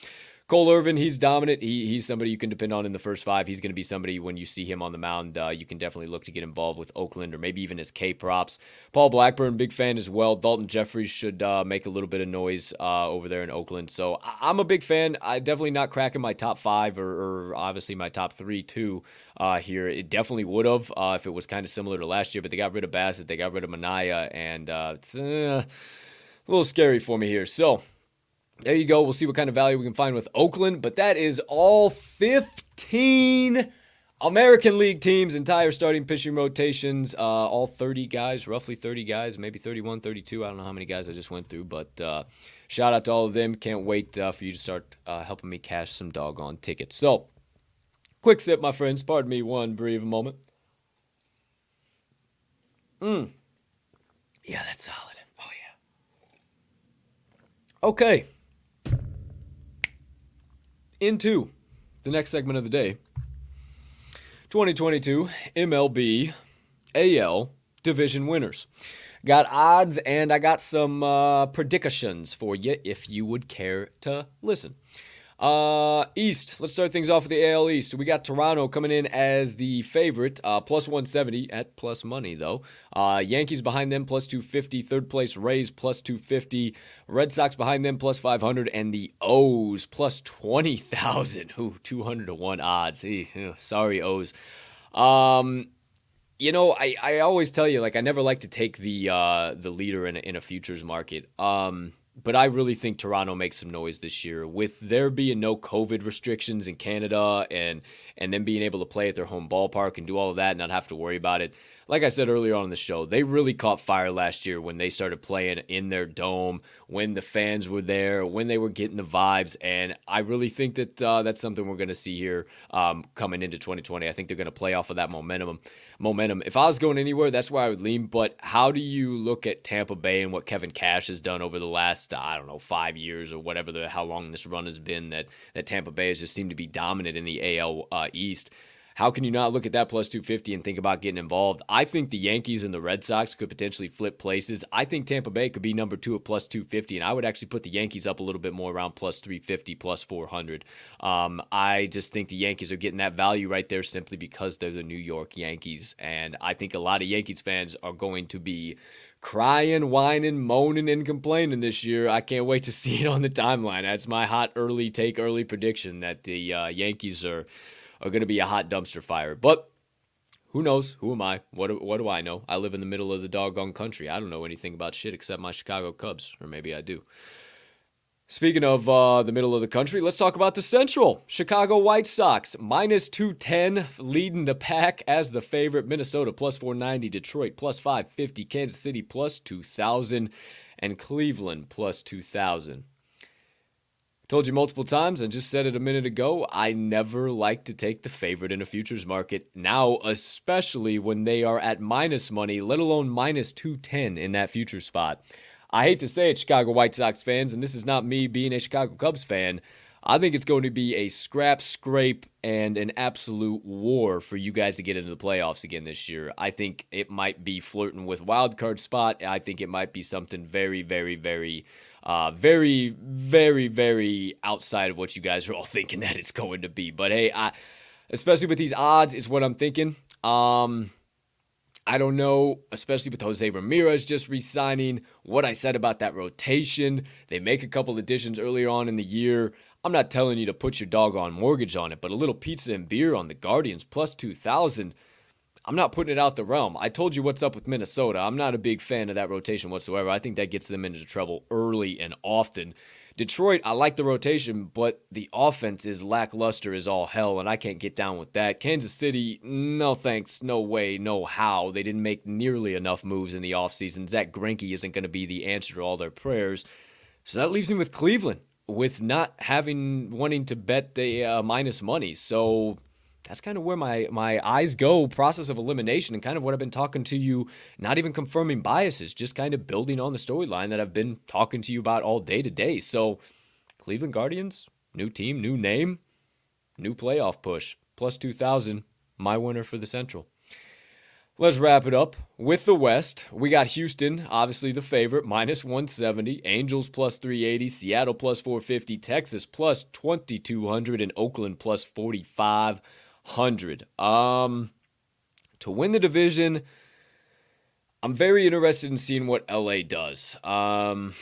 Cole Irvin, he's dominant. He, he's somebody you can depend on in the first five. He's going to be somebody when you see him on the mound, uh, you can definitely look to get involved with Oakland or maybe even as K props. Paul Blackburn, big fan as well. Daulton Jefferies should uh, make a little bit of noise uh, over there in Oakland. So I- am a big fan. I definitely not cracking my top five or, or obviously my top three too uh, here. It definitely would have uh, if it was kind of similar to last year, but they got rid of Bassitt, they got rid of Manaea, and uh, it's a little scary for me here. So there you go. We'll see what kind of value we can find with Oakland. But that is all 15 American League teams, entire starting pitching rotations, uh, all 30 guys, roughly 30 guys, maybe 31, 32. I don't know how many guys I just went through, but uh, shout out to all of them. Can't wait uh, for you to start uh, helping me cash some doggone tickets. So, quick sip, my friends. Pardon me one brief moment. Mmm. Yeah, that's solid. Oh, yeah. Okay into the next segment of the day 2022 MLB AL division winners. Got odds and I got some uh, predictions for you if you would care to listen. Uh, East. Let's start things off with the AL East. We got Toronto coming in as the favorite, uh, plus 170 at plus money though. Uh, Yankees behind them plus 250. Third place Rays plus 250. Red Sox behind them plus 500, and the O's plus 20,000. Ooh, 200 to one odds. sorry O's. Um, you know, I, I always tell you like I never like to take the uh, the leader in a, in a futures market. Um, but I really think Toronto makes some noise this year. With there being no COVID restrictions in Canada and and them being able to play at their home ballpark and do all of that and not have to worry about it like I said earlier on in the show, they really caught fire last year when they started playing in their dome, when the fans were there, when they were getting the vibes. And I really think that uh, that's something we're going to see here um, coming into 2020. I think they're going to play off of that momentum. Momentum. If I was going anywhere, that's where I would lean. But how do you look at Tampa Bay and what Kevin Cash has done over the last I don't know five years or whatever the how long this run has been that that Tampa Bay has just seemed to be dominant in the AL uh, East? How can you not look at that plus 250 and think about getting involved? I think the Yankees and the Red Sox could potentially flip places. I think Tampa Bay could be number two at plus 250, and I would actually put the Yankees up a little bit more around plus 350, plus 400. Um, I just think the Yankees are getting that value right there simply because they're the New York Yankees. And I think a lot of Yankees fans are going to be crying, whining, moaning, and complaining this year. I can't wait to see it on the timeline. That's my hot early take, early prediction that the uh, Yankees are are going to be a hot dumpster fire. But who knows? Who am I? What, what do I know? I live in the middle of the doggone country. I don't know anything about shit except my Chicago Cubs, or maybe I do. Speaking of uh, the middle of the country, let's talk about the Central. Chicago White Sox minus 210, leading the pack as the favorite. Minnesota plus 490, Detroit plus 550, Kansas City plus 2,000, and Cleveland plus 2,000. Told you multiple times and just said it a minute ago, I never like to take the favorite in a futures market. Now, especially when they are at minus money, let alone minus 210 in that future spot. I hate to say it, Chicago White Sox fans, and this is not me being a Chicago Cubs fan. I think it's going to be a scrap, scrape, and an absolute war for you guys to get into the playoffs again this year. I think it might be flirting with wild card spot. I think it might be something very, very, very, uh, very, very, very outside of what you guys are all thinking that it's going to be. But hey, I, especially with these odds, it's what I'm thinking. Um, I don't know, especially with Jose Ramirez just resigning, what I said about that rotation. They make a couple additions earlier on in the year. I'm not telling you to put your dog on mortgage on it, but a little pizza and beer on the Guardians plus 2,000. I'm not putting it out the realm. I told you what's up with Minnesota. I'm not a big fan of that rotation whatsoever. I think that gets them into trouble early and often. Detroit, I like the rotation, but the offense is lackluster as all hell, and I can't get down with that. Kansas City, no thanks, no way, no how. They didn't make nearly enough moves in the offseason. Zack Greinke isn't going to be the answer to all their prayers. So that leaves me with Cleveland, with not having wanting to bet the uh, minus money. So that's kind of where my my eyes go process of elimination and kind of what i've been talking to you not even confirming biases just kind of building on the storyline that i've been talking to you about all day today so cleveland guardians new team new name new playoff push plus 2000 my winner for the central Let's wrap it up with the West. We got Houston, obviously the favorite, minus 170. Angels plus 380. Seattle plus 450. Texas plus 2200. And Oakland plus 45 hundred. Um, to win the division, I'm very interested in seeing what LA does. Um,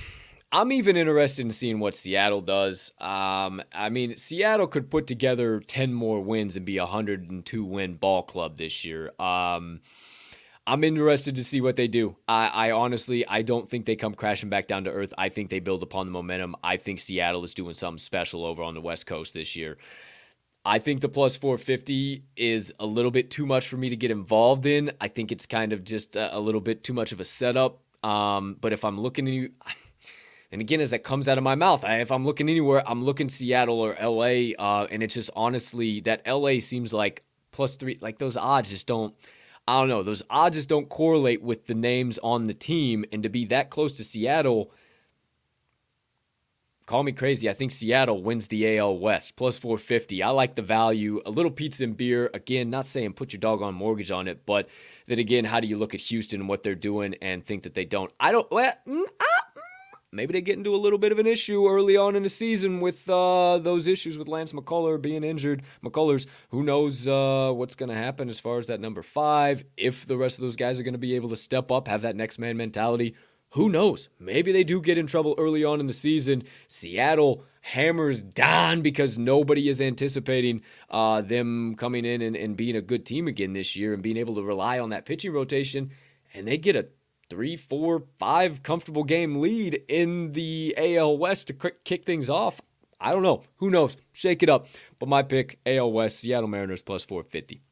I'm even interested in seeing what Seattle does. Um, I mean, Seattle could put together 10 more wins and be a 102 win ball club this year. Um, I'm interested to see what they do. I, I, honestly, I don't think they come crashing back down to earth. I think they build upon the momentum. I think Seattle is doing something special over on the West Coast this year. I think the plus 450 is a little bit too much for me to get involved in. I think it's kind of just a, little bit too much of a setup. Um, but if I'm looking and again, as that comes out of my mouth, I, if I'm looking anywhere, I'm looking Seattle or LA. Uh, and it's just honestly that LA seems like plus three, like those odds just don't. I don't know. Those odds just don't correlate with the names on the team. And to be that close to Seattle, Call me crazy. I think Seattle wins the AL West plus 450. I like the value. A little pizza and beer. Again, not saying put your dog on mortgage on it, but then again, how do you look at Houston and what they're doing and think that they don't? I don't. Well, mm, mm, maybe they get into a little bit of an issue early on in the season with uh, those issues with Lance McCuller being injured. McCullers, who knows uh, what's going to happen as far as that number five? If the rest of those guys are going to be able to step up, have that next man mentality who knows? Maybe they do get in trouble early on in the season. Seattle hammers down because nobody is anticipating uh, them coming in and, and being a good team again this year and being able to rely on that pitching rotation. And they get a three, four, five comfortable game lead in the AL West to kick things off. I don't know. Who knows? Shake it up. But my pick, AL West, Seattle Mariners plus 450.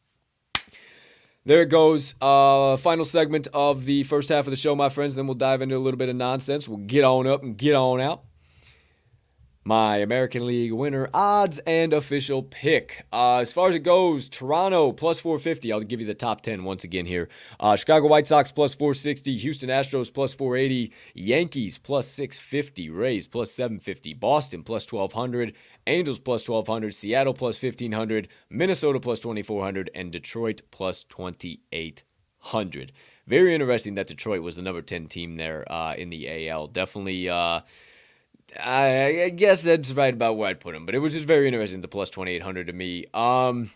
There it goes. Uh, final segment of the first half of the show, my friends. Then we'll dive into a little bit of nonsense. We'll get on up and get on out my American League winner odds and official pick. Uh, as far as it goes, Toronto plus 450. I'll give you the top 10 once again here. Uh, Chicago White Sox plus 460. Houston Astros plus 480. Yankees plus 650. Rays plus 750. Boston plus 1200. Angels plus 1200. Seattle plus 1500. Minnesota plus 2400. And Detroit plus 2800. Very interesting that Detroit was the number 10 team there uh, in the AL. Definitely. Uh, I, I guess that's right about where I'd put him, but it was just very interesting. The plus twenty eight hundred to me. Um,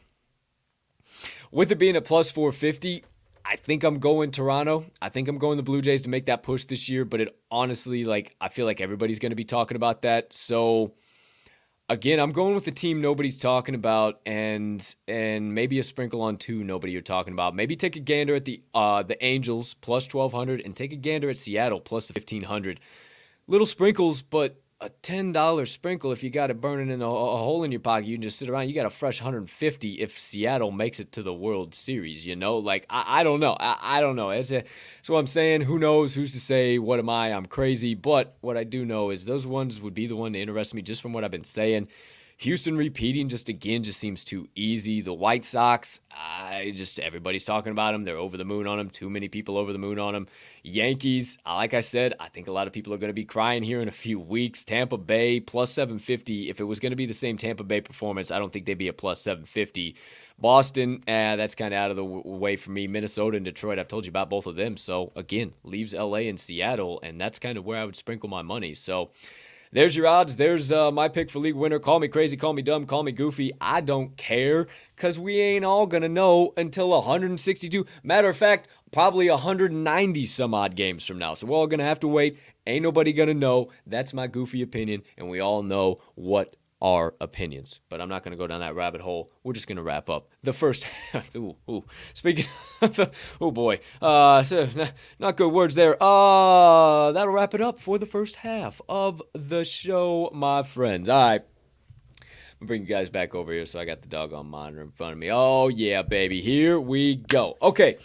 with it being a plus four fifty, I think I'm going Toronto. I think I'm going the Blue Jays to make that push this year. But it honestly, like, I feel like everybody's going to be talking about that. So again, I'm going with the team nobody's talking about, and and maybe a sprinkle on two nobody you're talking about. Maybe take a gander at the uh the Angels plus twelve hundred, and take a gander at Seattle plus the fifteen hundred. Little sprinkles, but a ten dollar sprinkle if you got it burning in a, a, hole in your pocket. You can just sit around. You got a fresh 150 if Seattle makes it to the World Series. You know, like I, I don't know. I, I don't know. It's a, that's what I'm saying. Who knows? Who's to say? What am I? I'm crazy. But what I do know is those ones would be the one to interest me just from what I've been saying. Houston repeating just again just seems too easy. The White Sox, I just everybody's talking about them. They're over the moon on them. Too many people over the moon on them. Yankees, like I said, I think a lot of people are going to be crying here in a few weeks. Tampa Bay plus 750. If it was going to be the same Tampa Bay performance, I don't think they'd be a plus 750. Boston, eh, that's kind of out of the way for me. Minnesota and Detroit, I've told you about both of them. So again, leaves LA and Seattle, and that's kind of where I would sprinkle my money. So there's your odds. There's uh, my pick for league winner. Call me crazy, call me dumb, call me goofy. I don't care because we ain't all going to know until 162. Matter of fact, probably 190 some odd games from now. So we're all going to have to wait. Ain't nobody going to know. That's my goofy opinion. And we all know what our opinions. But I'm not going to go down that rabbit hole. We're just going to wrap up the first. ooh, ooh. Speaking of, oh boy, uh, so, not good words there. Uh, that'll wrap it up for the first half of the show, my friends. All right. I'm bring you guys back over here so I got the dog on monitor in front of me. Oh, yeah, baby. Here we go. Okay.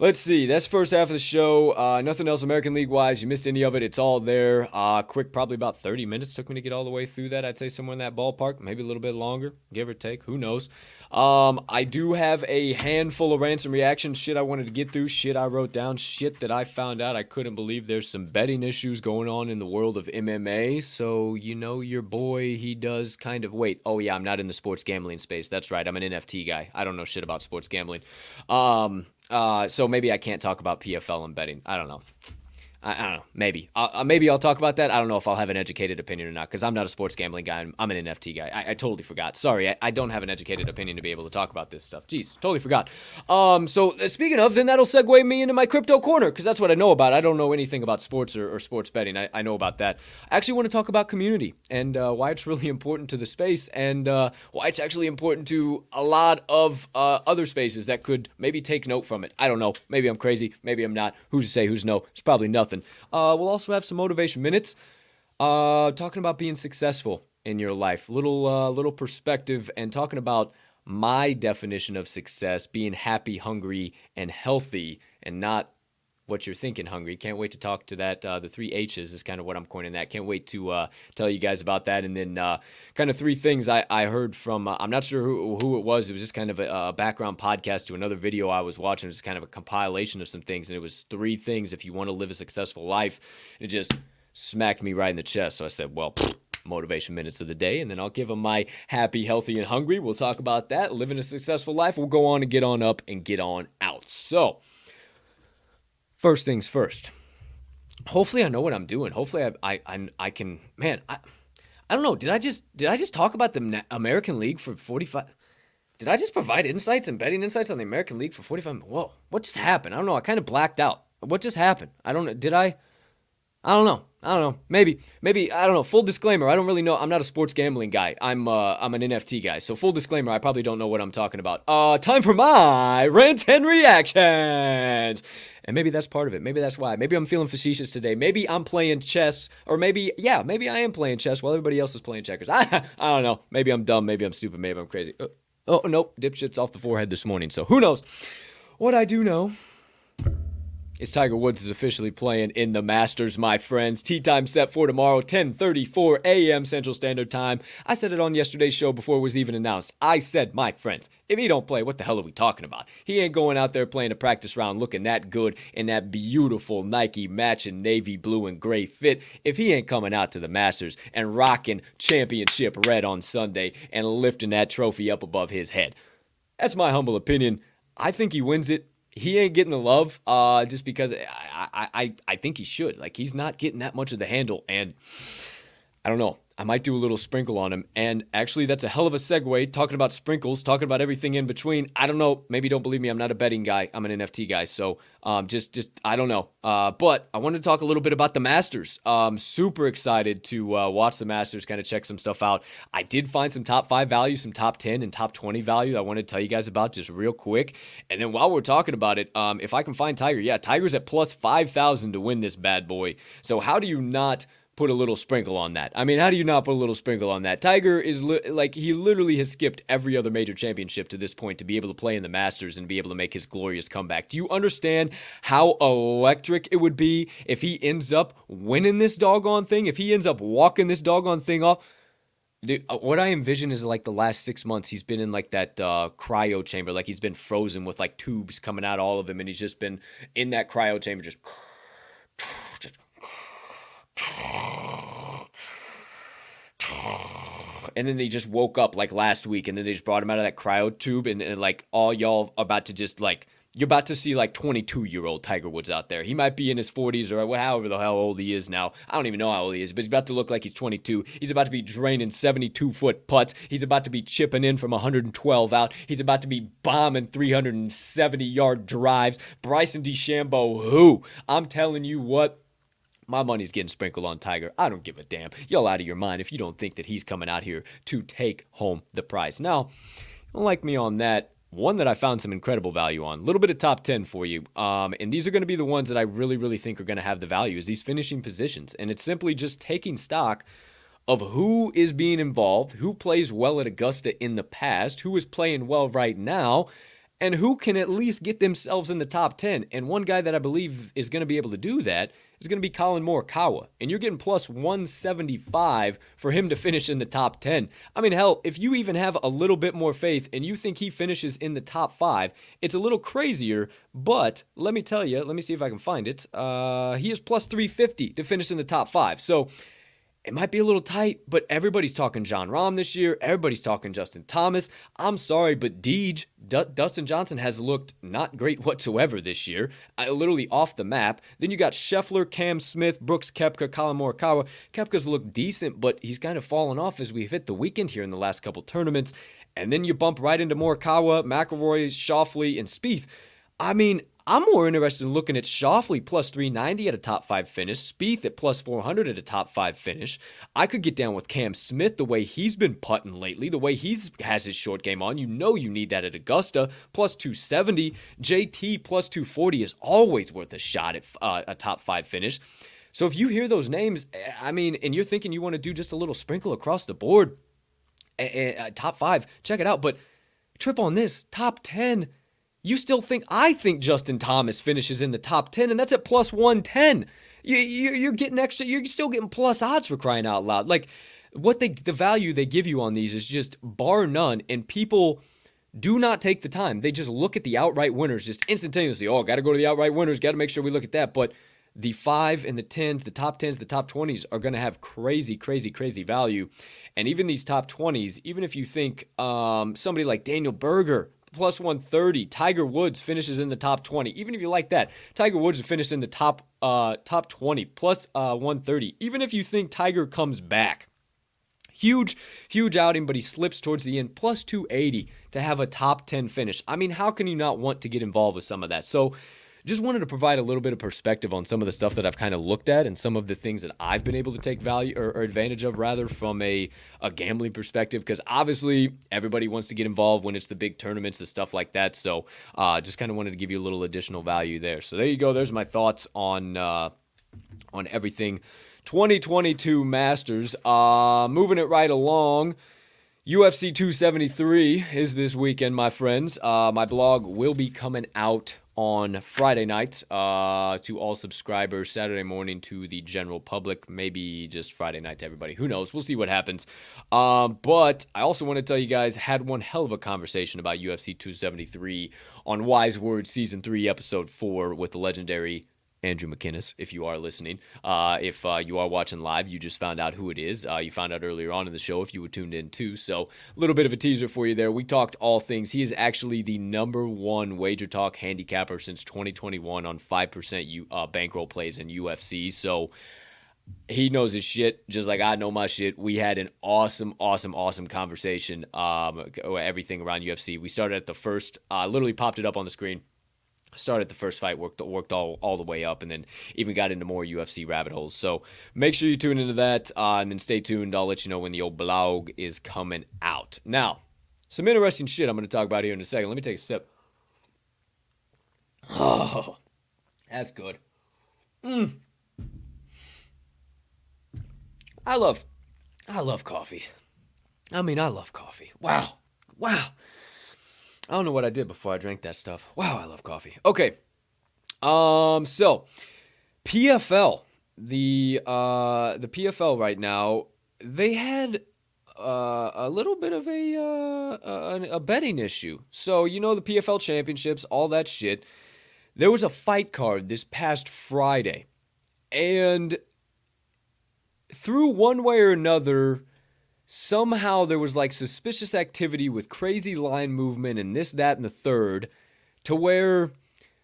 Let's see. That's first half of the show. Uh, nothing else American League wise. You missed any of it? It's all there. Uh, quick, probably about 30 minutes took me to get all the way through that. I'd say somewhere in that ballpark, maybe a little bit longer, give or take. Who knows? Um, I do have a handful of rants and reactions. Shit I wanted to get through. Shit I wrote down. Shit that I found out I couldn't believe. There's some betting issues going on in the world of MMA. So you know your boy. He does kind of wait. Oh yeah, I'm not in the sports gambling space. That's right. I'm an NFT guy. I don't know shit about sports gambling. Um, uh, so maybe I can't talk about PFL and betting. I don't know. I, I don't know. Maybe. Uh, maybe I'll talk about that. I don't know if I'll have an educated opinion or not because I'm not a sports gambling guy. I'm, I'm an NFT guy. I, I totally forgot. Sorry, I, I, don't have an educated opinion to be able to talk about this stuff. Jeez, totally forgot. Um, so uh, speaking of, then that'll segue me into my crypto corner because that's what I know about. I don't know anything about sports or, or sports betting. I, I, know about that. I actually want to talk about community and uh, why it's really important to the space and uh, why it's actually important to a lot of uh, other spaces that could maybe take note from it. I don't know. Maybe I'm crazy. Maybe I'm not. Who's to say? Who's no? It's probably nothing nothing. Uh, we'll also have some motivation minutes, uh, talking about being successful in your life, little uh, little perspective, and talking about my definition of success: being happy, hungry, and healthy, and not what you're thinking hungry. Can't wait to talk to that. Uh, the three H's is kind of what I'm coining that. Can't wait to uh, tell you guys about that. And then uh, kind of three things I, I heard from, uh, I'm not sure who, who it was. It was just kind of a, a, background podcast to another video I was watching. It was kind of a compilation of some things. And it was three things if you want to live a successful life. It just smacked me right in the chest. So I said, well, motivation minutes of the day, and then I'll give them my happy, healthy, and hungry. We'll talk about that. Living a successful life. We'll go on and get on up and get on out. So, first things first. Hopefully, I know what I'm doing. Hopefully, I I I, I can. Man, I I don't know. Did I just did I just talk about the American League for 45? Did I just provide insights and betting insights on the American League for 45? Whoa, what just happened? I don't know. I kind of blacked out. What just happened? I don't know. Did I? I don't know. I don't know. Maybe, maybe I don't know. Full disclaimer: I don't really know. I'm not a sports gambling guy. I'm uh, I'm an NFT guy. So full disclaimer: I probably don't know what I'm talking about. Uh, time for my rant and reactions. And maybe that's part of it. Maybe that's why. Maybe I'm feeling facetious today. Maybe I'm playing chess, or maybe, yeah, maybe I am playing chess while everybody else is playing checkers. I, I don't know. Maybe I'm dumb. Maybe I'm stupid. Maybe I'm crazy. Uh, oh, nope. Dipshit's off the forehead this morning. So who knows? What I do know is Tiger Woods is officially playing in the Masters, my friends. Tee time set for tomorrow, 10:34 a.m. Central Standard Time. I said it on yesterday's show before it was even announced. I said, my friends, if he don't play, what the hell are we talking about? He ain't going out there playing a practice round looking that good in that beautiful Nike matching navy blue and gray fit if he ain't coming out to the Masters and rocking championship red on Sunday and lifting that trophy up above his head. That's my humble opinion. I think he wins it he ain't getting the love uh, just because I, I, I think he should. Like, he's not getting that much of the handle. And I don't know. I might do a little sprinkle on him. And actually, that's a hell of a segue. Talking about sprinkles, talking about everything in between. I don't know. Maybe don't believe me. I'm not a betting guy. I'm an NFT guy. So um, just, just I don't know. Uh, but I wanted to talk a little bit about the Masters. Um, super excited to uh, watch the Masters, kind of check some stuff out. I did find some top five value, some top 10 and top 20 value I wanted to tell you guys about just real quick. And then while we're talking about it, um, if I can find Tiger, yeah, Tiger's at plus 5,000 to win this bad boy. So how do you not put a little sprinkle on that. I mean, how do you not put a little sprinkle on that? Tiger is li- like he literally has skipped every other major championship to this point to be able to play in the Masters and be able to make his glorious comeback. Do you understand how electric it would be if he ends up winning this doggone thing? If he ends up walking this doggone thing off? the, uh, what I envision is like the last six months he's been in like that uh, cryo chamber, like he's been frozen with like tubes coming out all of him, and he's just been in that cryo chamber, just and then they just woke up like last week, and then they just brought him out of that cryo tube, and, and like all y'all about to just like you're about to see like 22 year old Tiger Woods out there. He might be in his 40s or however the hell old he is now. I don't even know how old he is, but he's about to look like he's 22. He's about to be draining 72 foot putts. He's about to be chipping in from 112 out. He's about to be bombing 370 yard drives. Bryson DeChambeau, who? I'm telling you what. My money's getting sprinkled on Tiger. I don't give a damn. Y'all out of your mind if you don't think that he's coming out here to take home the prize. Now, like me on that one that I found some incredible value on. A little bit of top 10 for you. Um, and these are going to be the ones that I really, really think are going to have the value is these finishing positions. And it's simply just taking stock of who is being involved, who plays well at Augusta in the past, who is playing well right now, and who can at least get themselves in the top 10. And one guy that I believe is going to be able to do that is going to be Collin Morikawa, and you're getting plus 175 for him to finish in the top 10. I mean, hell, if you even have a little bit more faith and you think he finishes in the top five, it's a little crazier. But let me tell you, let me see if I can find it. Uh, he is plus 350 to finish in the top five. So it might be a little tight, but everybody's talking Jon Rahm this year. Everybody's talking Justin Thomas. I'm sorry, but Deej, D- Dustin Johnson has looked not great whatsoever this year, uh, literally off the map. Then you got Scheffler, Cam Smith, Brooks Koepka, Collin Morikawa. Koepka's looked decent, but he's kind of fallen off as we've hit the weekend here in the last couple tournaments. And then you bump right into Morikawa, McIlroy, Scheffler, and Spieth. I mean, I'm more interested in looking at Scheffler plus 390 at a top five finish, Spieth at plus 400 at a top five finish. I could get down with Cam Smith the way he's been putting lately, the way he's has his short game on. You know you need that at Augusta plus 270. JT plus 240 is always worth a shot at uh, a top five finish. So if you hear those names, eh, I mean, and you're thinking you want to do just a little sprinkle across the board, uh, top five, check it out. But trip on this top 10 you still think I think Justin Thomas finishes in the top 10 and that's at plus 110. You, you, are getting extra you're still getting plus odds for crying out loud. Like what they the value they give you on these is just bar none and people do not take the time. They just look at the outright winners just instantaneously. Oh, got to go to the outright winners, got to make sure we look at that. But the 5 and the 10s, the top 10s, the top 20s are going to have crazy crazy crazy value. And even these top 20s, even if you think um, somebody like Daniel Berger plus 130. Tiger Woods finishes in the top 20. Even if you like that, Tiger Woods finished in the top uh, top 20 plus, uh, 130. Even if you think Tiger comes back, huge huge outing, but he slips towards the end. Plus 280 to have a top 10 finish. I mean, how can you not want to get involved with some of that? So just wanted to provide a little bit of perspective on some of the stuff that I've kind of looked at and some of the things that I've been able to take value or, or advantage of rather from a, a gambling perspective because obviously everybody wants to get involved when it's the big tournaments and stuff like that. So uh, just kind of wanted to give you a little additional value there. So there you go. There's my thoughts on uh, on everything 2022 Masters. Uh, moving it right along. UFC 273 is this weekend, my friends. Uh, my blog will be coming out on Friday night uh, to all subscribers, Saturday morning to the general public, maybe just Friday night to everybody. Who knows? We'll see what happens. Um, but I also want to tell you guys, had one hell of a conversation about UFC 273 on Wise Words Season 3, Episode 4 with the legendary Andrew McKinnis, if you are listening. Uh, if uh, you are watching live, you just found out who it is. Uh, you found out earlier on in the show if you were tuned in too. So, a little bit of a teaser for you there. We talked all things. He is actually the number one wager talk handicapper since 2021 on 5% U- uh, bankroll plays in UFC. So, he knows his shit just like I know my shit. We had an awesome, awesome, awesome conversation. Um, everything around UFC. We started at the first, uh, literally popped it up on the screen started the first fight, worked worked all, all the way up, and then even got into more UFC rabbit holes. So make sure you tune into that, uh, and then stay tuned. I'll let you know when the old blog is coming out. Now, some interesting shit I'm going to talk about here in a second. Let me take a sip. Oh, that's good. Mm. I love, I love coffee. I mean, I love coffee. Wow, wow. I don't know what I did before I drank that stuff. Wow, I love coffee. Okay. Um so PFL, the uh the PFL right now, they had uh, a little bit of a, uh, a a betting issue. So you know the PFL championships, all that shit. There was a fight card this past Friday, and through one way or another, somehow there was like suspicious activity with crazy line movement and this, that, and the third, to where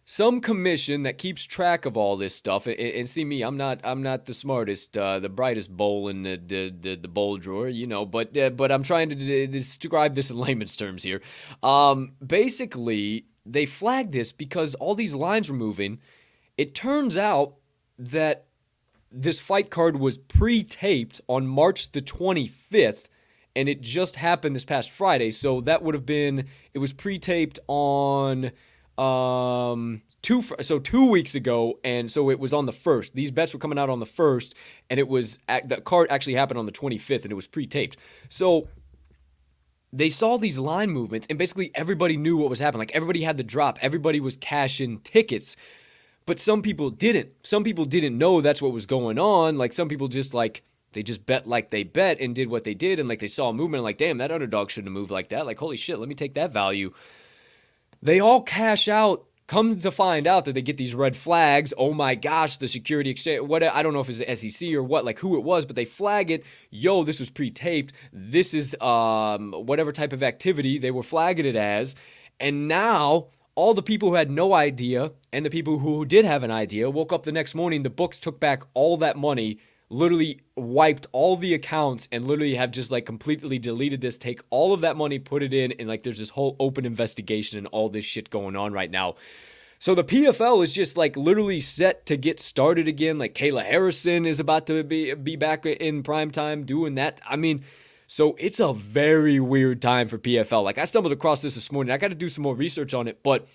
some commission that keeps track of all this stuff and, and see me i'm not i'm not the smartest uh, the brightest bowl in the the, the, the bowl drawer you know but uh, but i'm trying to d- describe this in layman's terms here. Um, basically they flagged this because all these lines were moving. It turns out that this fight card was pre-taped on march the 25th and it just happened this past friday. So that would have been it was pre-taped on um two so two weeks ago and so it was on the first. These bets were coming out on the first and it was the card actually happened on the 25th and it was pre-taped. So they saw these line movements and basically everybody knew what was happening. Like everybody had the drop. Everybody was cashing tickets but some people didn't some people didn't know that's what was going on like some people just like they just bet like they bet and did what they did and like they saw a movement and like damn that underdog shouldn't have moved like that like holy shit let me take that value they all cash out. Come to find out that they get these red flags. Oh my gosh, the security exchange. What I don't know if it's the SEC or what, like who it was, but they flag it. Yo, this was pre-taped. This is um, whatever type of activity they were flagging it as, and now all the people who had no idea and the people who did have an idea woke up the next morning. The books took back all that money literally wiped all the accounts and literally have just like completely deleted this, take all of that money, put it in, and like there's this whole open investigation and all this shit going on right now. So the PFL is just like literally set to get started again. Like Kayla Harrison is about to be be back in prime time doing that. I mean, so it's a very weird time for PFL. Like I stumbled across this this morning. I got to do some more research on it, but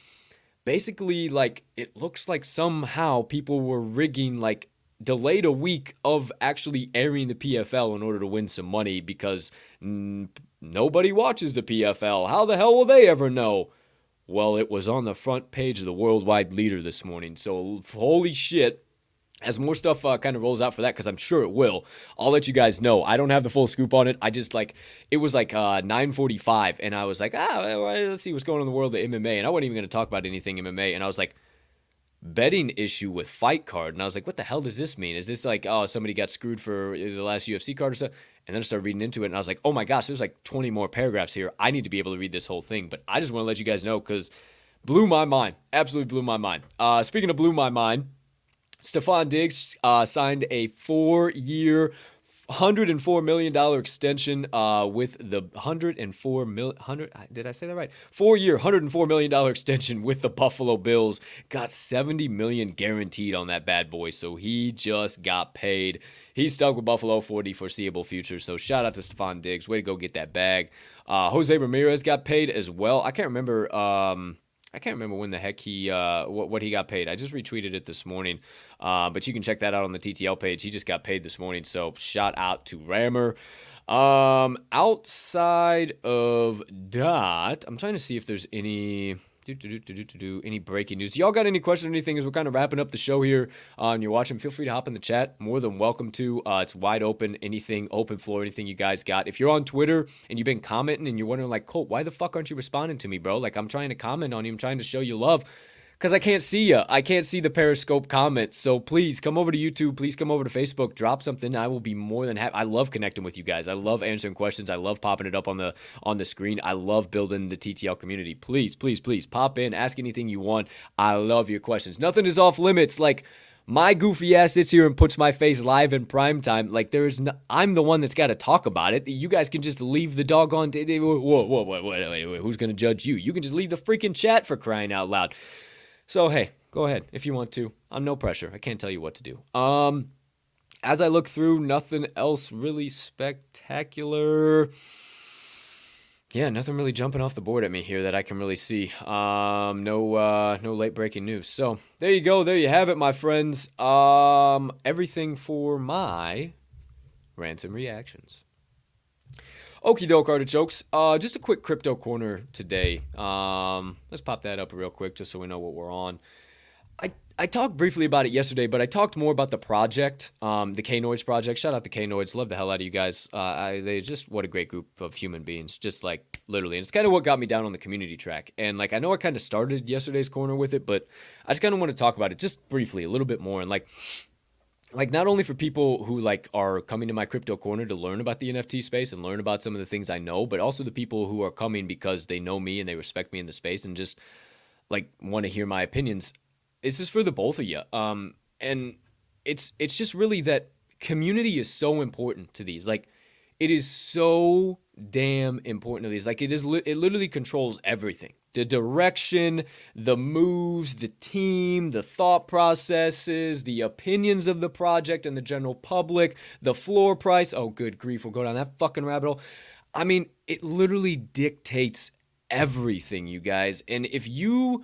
basically like it looks like somehow people were rigging like delayed a week of actually airing the PFL in order to win some money because nobody watches the PFL. How the hell will they ever know? Well, it was on the front page of the Worldwide Leader this morning. So, holy shit. As more stuff uh, kind of rolls out for that, because I'm sure it will, I'll let you guys know. I don't have the full scoop on it. I just like it was like uh, 9:45, and I was like, ah, let's see what's going on in the world of MMA, and I wasn't even going to talk about anything MMA, and I was like, betting issue with fight card and i was like what the hell does this mean is this like oh somebody got screwed for the last ufc card or something and then i started reading into it and i was like oh my gosh there's like 20 more paragraphs here i need to be able to read this whole thing but i just want to let you guys know because blew my mind absolutely blew my mind uh, speaking of blew my mind Stefon Diggs uh, signed a four-year, $104 million extension uh, with the 104 mil, 100, did I say that right? Four year, $104 million extension with the Buffalo Bills. Got 70 million guaranteed on that bad boy. So he just got paid. He's stuck with Buffalo for the foreseeable future. So shout out to Stefon Diggs. Way to go get that bag. Uh, Jose Ramirez got paid as well. I can't remember. Um, I can't remember when the heck he uh, what, what he got paid. I just retweeted it this morning, uh, but you can check that out on the TTL page. He just got paid this morning, so shout out to Rammer. Um, outside of that, I'm trying to see if there's any do, do, do, any breaking news? Y'all got any questions or anything as we're kind of wrapping up the show here uh, and you're watching? Feel free to hop in the chat. More than welcome to. Uh, it's wide open. Anything, open floor, anything you guys got. If you're on Twitter and you've been commenting and you're wondering, like, Colt, why the fuck aren't you responding to me, bro? Like, I'm trying to comment on you. I'm trying to show you love because I can't see you. I can't see the Periscope comments. So please come over to YouTube. Please come over to Facebook. Drop something. I will be more than happy. I love connecting with you guys. I love answering questions. I love popping it up on the on the screen. I love building the TTL community. Please, please, please pop in. Ask anything you want. I love your questions. Nothing is off limits. Like my goofy ass sits here and puts my face live in prime time. Like there's, no, I'm the one that's got to talk about it. You guys can just leave the doggone. Whoa, whoa, whoa, whoa, whoa, whoa, who's gonna judge you? You can just leave the freaking chat for crying out loud. So hey, go ahead if you want to. I'm no pressure. I can't tell you what to do. Um, as I look through, nothing else really spectacular. Yeah, nothing really jumping off the board at me here that I can really see. Um, no, uh, no late breaking news. So there you go. There you have it, my friends. Um, everything for my ransom reactions. Okie doke, artichokes. Uh, just a quick crypto corner today. Um, let's pop that up real quick just so we know what we're on. I, I talked briefly about it yesterday, but I talked more about the project, um, the K-Noids project. Shout out the K-Noids. Love the hell out of you guys. Uh, I, they just, what a great group of human beings. Just like literally. And it's kind of what got me down on the community track. And like, I know I kind of started yesterday's corner with it, but I just kind of want to talk about it just briefly, a little bit more. And like, like not only for people who like are coming to my crypto corner to learn about the NFT space and learn about some of the things I know, but also the people who are coming because they know me and they respect me in the space and just like want to hear my opinions this is for the both of you. Um, and it's it's just really that community is so important to these. Like, it is so damn important to these. Like, it is it literally controls everything. The direction, the moves, the team, the thought processes, the opinions of the project and the general public, the floor price. Oh, good grief, we'll go down that fucking rabbit hole. I mean, it literally dictates everything, you guys. And if you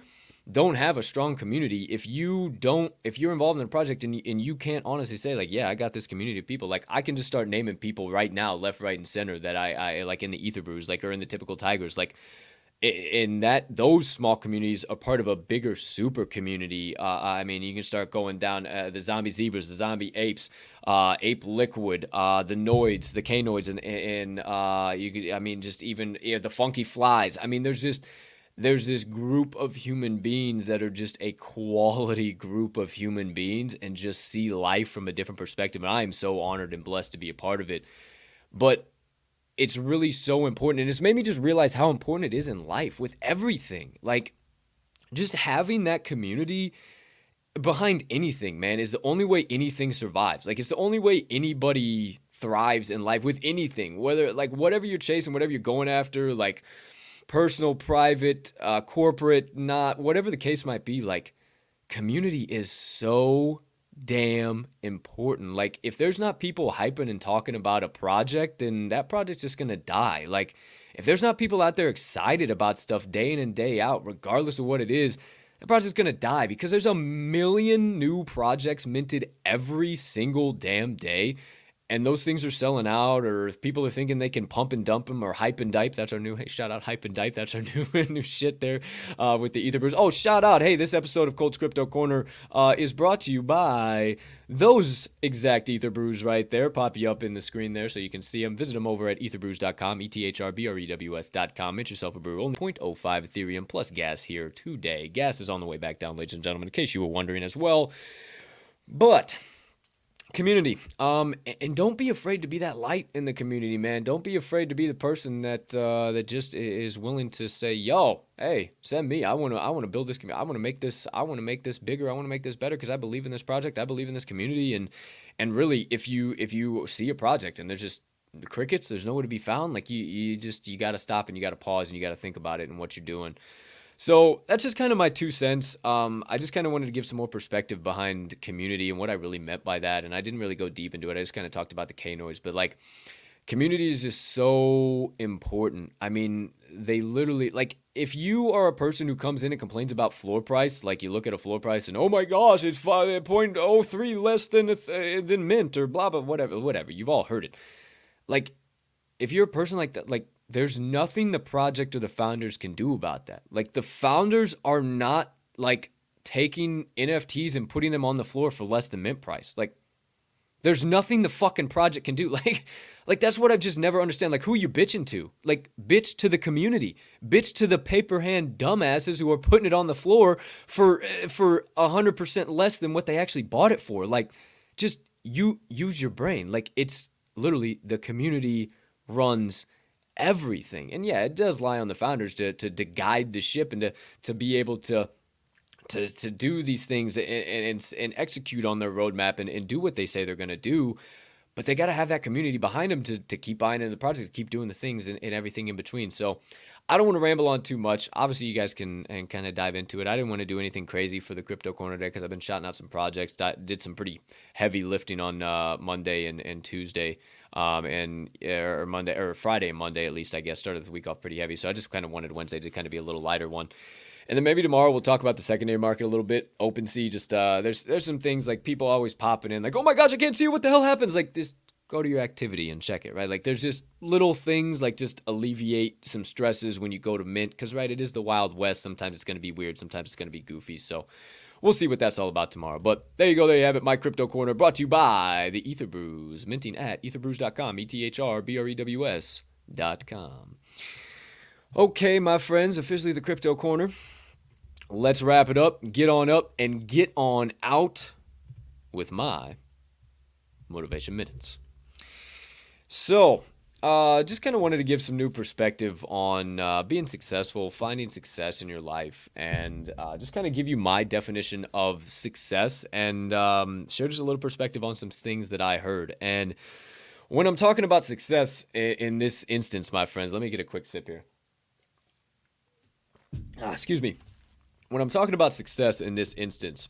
don't have a strong community if you don't if you're involved in a project and you, and you can't honestly say like yeah i got this community of people like i can just start naming people right now left right and center that i, I like in the ether brews like or in the typical tigers like in that those small communities are part of a bigger super community. Uh, I mean, you can start going down uh, the zombie zebras, the zombie apes, uh, ape liquid, uh, the noids, the canoids, and and uh, you could, I mean, just even the funky flies. I mean, there's just there's this group of human beings that are just a quality group of human beings and just see life from a different perspective. And I am so honored and blessed to be a part of it. But it's really so important. And it's made me just realize how important it is in life with everything. Like, just having that community behind anything, man, is the only way anything survives. Like, it's the only way anybody thrives in life with anything, whether, like, whatever you're chasing, whatever you're going after, like, personal, private, uh, corporate, not, whatever the case might be, like community is so damn important. Like if there's not people hyping and talking about a project, then that project's just gonna die. Like if there's not people out there excited about stuff day in and day out, regardless of what it is, that project's gonna die because there's a million new projects minted every single damn day and those things are selling out, or if people are thinking they can pump and dump them, or hype and dipe, that's our new hey shout out hype and dipe, that's our new new shit there uh, with the Ether Brews. Oh, shout out! Hey, this episode of Colts Crypto Corner uh, is brought to you by those exact Ether Brews right there. Pop you up in the screen there so you can see them. Visit them over at etherbrews.com, e t h r b r e w s.com. Get yourself a brew. Only 0.05 Ethereum plus gas here today. Gas is on the way back down, ladies and gentlemen, in case you were wondering as well. But community. Um and don't be afraid to be that light in the community man. Don't be afraid to be the person that uh that just is willing to say yo hey send me. I want to i want to build this community i want to make this i want to make this bigger. I want to make this better because i believe in this project. I believe in this community. And and really if you if you see a project and there's just crickets there's nowhere to be found like you you just you got to stop and you got to pause and you got to think about it and what you're doing so that's just kind of my two cents. Um, I just kind of wanted to give some more perspective behind community and what I really meant by that. And I didn't really go deep into it. I just kind of talked about the K noise, but like community is just so important. I mean, they literally like if you are a person who comes in and complains about floor price, like you look at a floor price and oh my gosh, it's 5.03 less than th- than mint or blah blah whatever whatever. You've all heard it. Like if you're a person like that, like there's nothing the project or the founders can do about that. Like the founders are not like taking NFTs and putting them on the floor for less than mint price. Like there's nothing the fucking project can do. Like like that's what I've just never understand. Like who you bitching to? Like bitch to the community. Bitch to the paper hand dumbasses who are putting it on the floor for eh, for 100% less than what they actually bought it for. Like just you use your brain. Like it's literally the community runs everything. And yeah, it does lie on the founders to to, to guide the ship and to to be able to to to do these things and and, and execute on their roadmap and, and do what they say they're going to do. But they got to have that community behind them to, to keep buying into the project, to keep doing the things and, and everything in between. So I don't want to ramble on too much. Obviously, you guys can and kind of dive into it. I didn't want to do anything crazy for the crypto corner today because I've been shouting out some projects. Did some pretty heavy lifting on uh, Monday and, and Tuesday um, and or Monday or Friday Monday at least I guess started the week off pretty heavy. So I just kind of wanted Wednesday to kind of be a little lighter one. And then maybe tomorrow we'll talk about the secondary market a little bit. OpenSea, just uh, there's there's some things like people always popping in like, oh my gosh, I can't see what the hell happens. Like this, go to your activity and check it, right? Like there's just little things like just alleviate some stresses when you go to Mint, because right, it is the Wild West. Sometimes it's going to be weird, sometimes it's going to be goofy. So we'll see what that's all about tomorrow. But there you go. There you have it. My crypto corner brought to you by the Ether Brews, minting at etherbrews.com, E T H R B R E W S.com. Okay, my friends, officially the crypto corner. Let's wrap it up, get on up, and get on out with my motivation minutes. So, uh, just kind of wanted to give some new perspective on uh, being successful, finding success in your life, and uh, just kind of give you my definition of success and um, share just a little perspective on some things that I heard. And when I'm talking about success in, in this instance, my friends, let me get a quick sip here. Ah, excuse me. When I'm talking about success in this instance,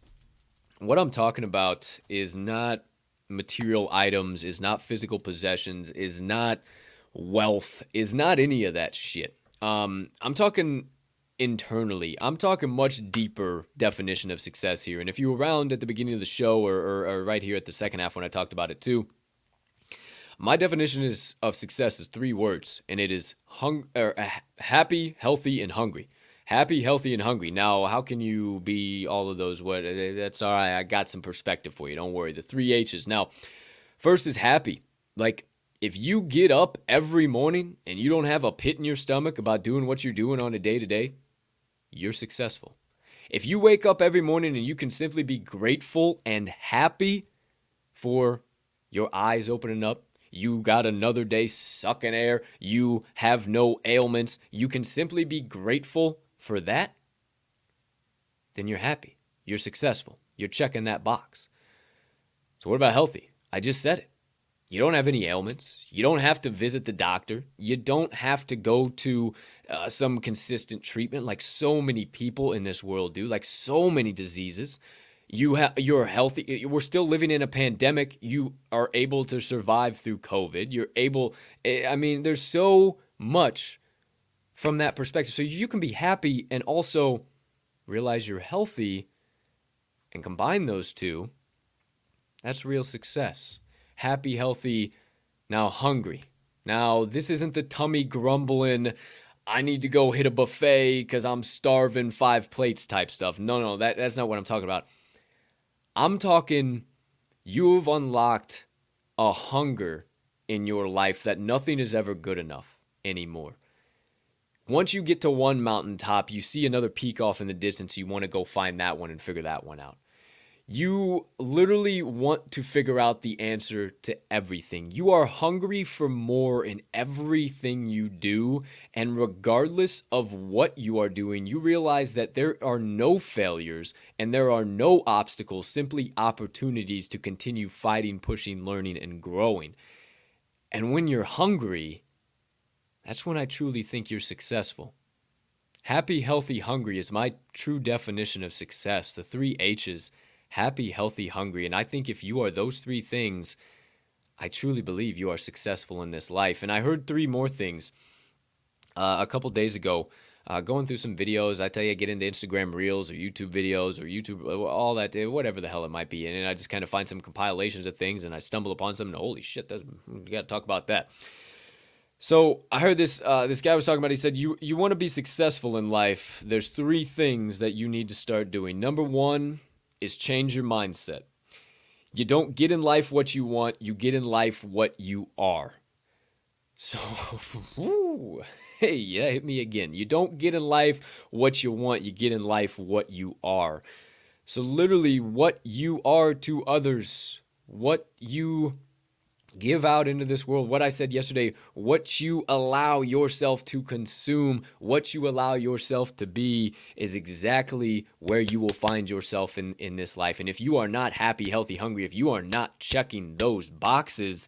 what I'm talking about is not material items, is not physical possessions, is not wealth, is not any of that shit. Um, I'm talking internally. I'm talking much deeper definition of success here. And if you were around at the beginning of the show or, or, or right here at the second half when I talked about it too, my definition is of success is three words, and it is hung uh, happy, healthy, and hungry happy, healthy, and hungry. Now, how can you be all of those? What? Uh, that's all right. I got some perspective for you. Don't worry. The three H's. Now, first is happy. Like if you get up every morning and you don't have a pit in your stomach about doing what you're doing on a day to day, you're successful. If you wake up every morning and you can simply be grateful and happy for your eyes opening up, you got another day sucking air, you have no ailments, you can simply be grateful for that, then you're happy. You're successful. You're checking that box. So, what about healthy? I just said it. You don't have any ailments. You don't have to visit the doctor. You don't have to go to uh, some consistent treatment like so many people in this world do, like so many diseases. You have you're healthy. We're still living in a pandemic. You are able to survive through COVID. You're able. Eh, I mean, there's so much from that perspective. So you can be happy and also realize you're healthy and combine those two. That's real success. Happy, healthy, now hungry. Now, this isn't the tummy grumbling, I need to go hit a buffet because I'm starving five plates type stuff. No, no, that, that's not what I'm talking about. I'm talking you've unlocked a hunger in your life that nothing is ever good enough anymore once you get to one mountaintop, you see another peak off in the distance. You want to go find that one and figure that one out. You literally want to figure out the answer to everything. You are hungry for more in everything you do. And regardless of what you are doing, you realize that there are no failures and there are no obstacles, simply opportunities to continue fighting, pushing, learning, and growing. And when you're hungry, that's when I truly think you're successful. Happy, healthy, hungry is my true definition of success. The three H's happy, healthy, hungry. And I think if you are those three things, I truly believe you are successful in this life. And I heard three more things uh, a couple days ago. Uh, going through some videos, I tell you, get into Instagram Reels or YouTube videos or YouTube, uh, all that, uh, whatever the hell it might be. And I just kind of find some compilations of things and I stumble upon something. Holy shit, we got to talk about that. So I heard this uh, this guy was talking about. He said, "You you want to be successful in life. There's three things that you need to start doing. Number one is change your mindset. You don't get in life what you want. You get in life what you are. So, hey, yeah, hit me again. You don't get in life what you want. You get in life what you are. So literally, what you are to others, what you give out into this world what I said yesterday, what you allow yourself to consume, what you allow yourself to be is exactly where you will find yourself in, in this life. And if you are not happy, healthy, hungry, if you are not checking those boxes,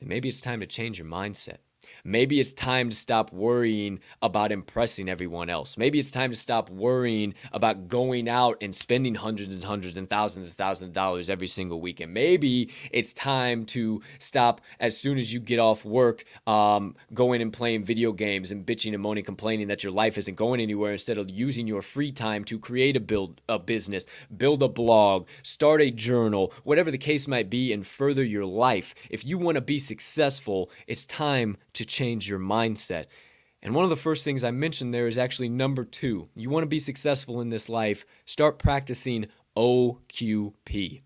then maybe it's time to change your mindset. Maybe it's time to stop worrying about impressing everyone else. Maybe it's time to stop worrying about going out and spending hundreds and hundreds and thousands and thousands of dollars every single weekend. Maybe it's time to stop as soon as you get off work, um, going and playing video games and bitching and moaning, complaining that your life isn't going anywhere instead of using your free time to create a build a business, build a blog, start a journal, whatever the case might be, and further your life. If you want to be successful, it's time to change your mindset. And one of the first things I mentioned there is actually number two. You want to be successful in this life, start practicing OQP.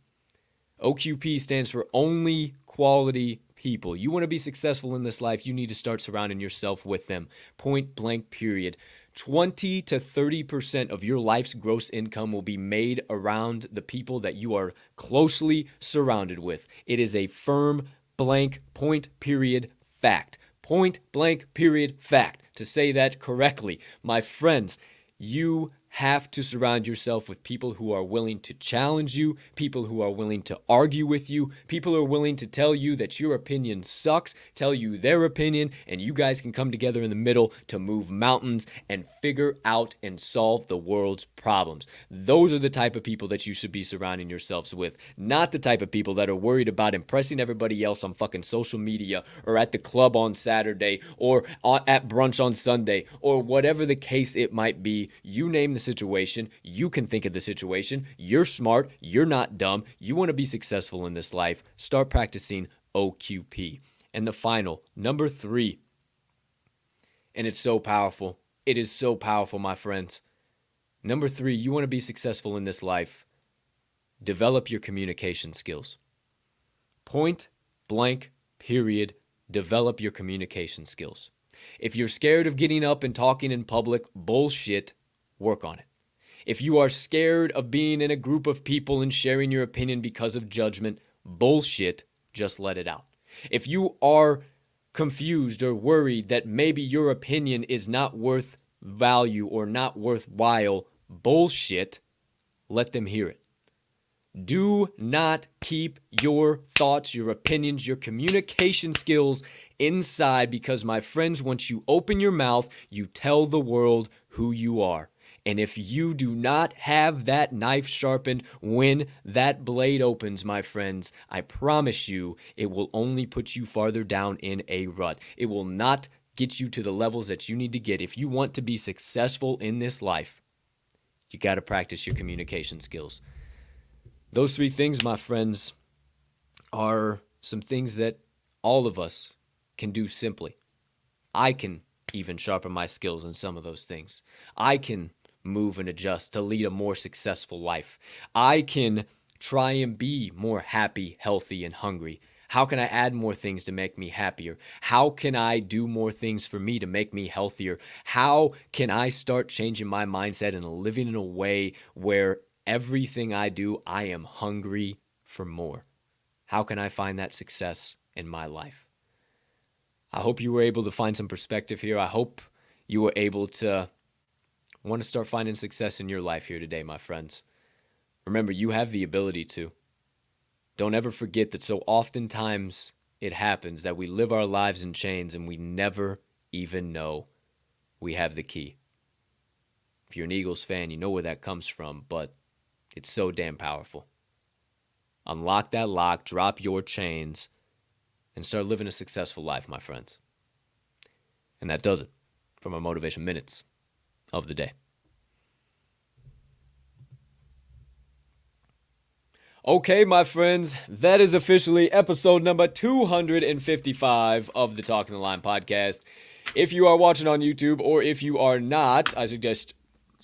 OQP stands for Only Quality People. You want to be successful in this life, you need to start surrounding yourself with them. Point blank, period. 20 to 30% of your life's gross income will be made around the people that you are closely surrounded with. It is a firm, blank, point, period, fact. Point blank, period, fact. To say that correctly, my friends, you have to surround yourself with people who are willing to challenge you, people who are willing to argue with you, people who are willing to tell you that your opinion sucks, tell you their opinion, and you guys can come together in the middle to move mountains and figure out and solve the world's problems. Those are the type of people that you should be surrounding yourselves with, not the type of people that are worried about impressing everybody else on fucking social media or at the club on Saturday or at brunch on Sunday or whatever the case it might be. You name the situation. You can think of the situation. You're smart. You're not dumb. You want to be successful in this life. Start practicing OQP. And the final, number three, and it's so powerful. It is so powerful, my friends. Number three, you want to be successful in this life. Develop your communication skills. Point blank, period. Develop your communication skills. If you're scared of getting up and talking in public, bullshit, work on it. If you are scared of being in a group of people and sharing your opinion because of judgment, bullshit, just let it out. If you are confused or worried that maybe your opinion is not worth value or not worthwhile, bullshit, let them hear it. Do not keep your thoughts, your opinions, your communication skills inside because, my friends, once you open your mouth, you tell the world who you are. And if you do not have that knife sharpened when that blade opens, my friends, I promise you it will only put you farther down in a rut. It will not get you to the levels that you need to get. If you want to be successful in this life, you got to practice your communication skills. Those three things, my friends, are some things that all of us can do simply. I can even sharpen my skills in some of those things. I can move and adjust to lead a more successful life. I can try and be more happy, healthy, and hungry. How can I add more things to make me happier? How can I do more things for me to make me healthier? How can I start changing my mindset and living in a way where everything I do, I am hungry for more? How can I find that success in my life? I hope you were able to find some perspective here. I hope you were able to want to start finding success in your life here today, my friends. Remember, you have the ability to. Don't ever forget that so oftentimes it happens that we live our lives in chains and we never even know we have the key. If you're an Eagles fan, you know where that comes from, but it's so damn powerful. Unlock that lock, drop your chains, and start living a successful life, my friends. And that does it for my Motivation Minutes of the day. Okay, my friends, that is officially episode number 255 of the Talking the Line podcast. If you are watching on YouTube or if you are not, I suggest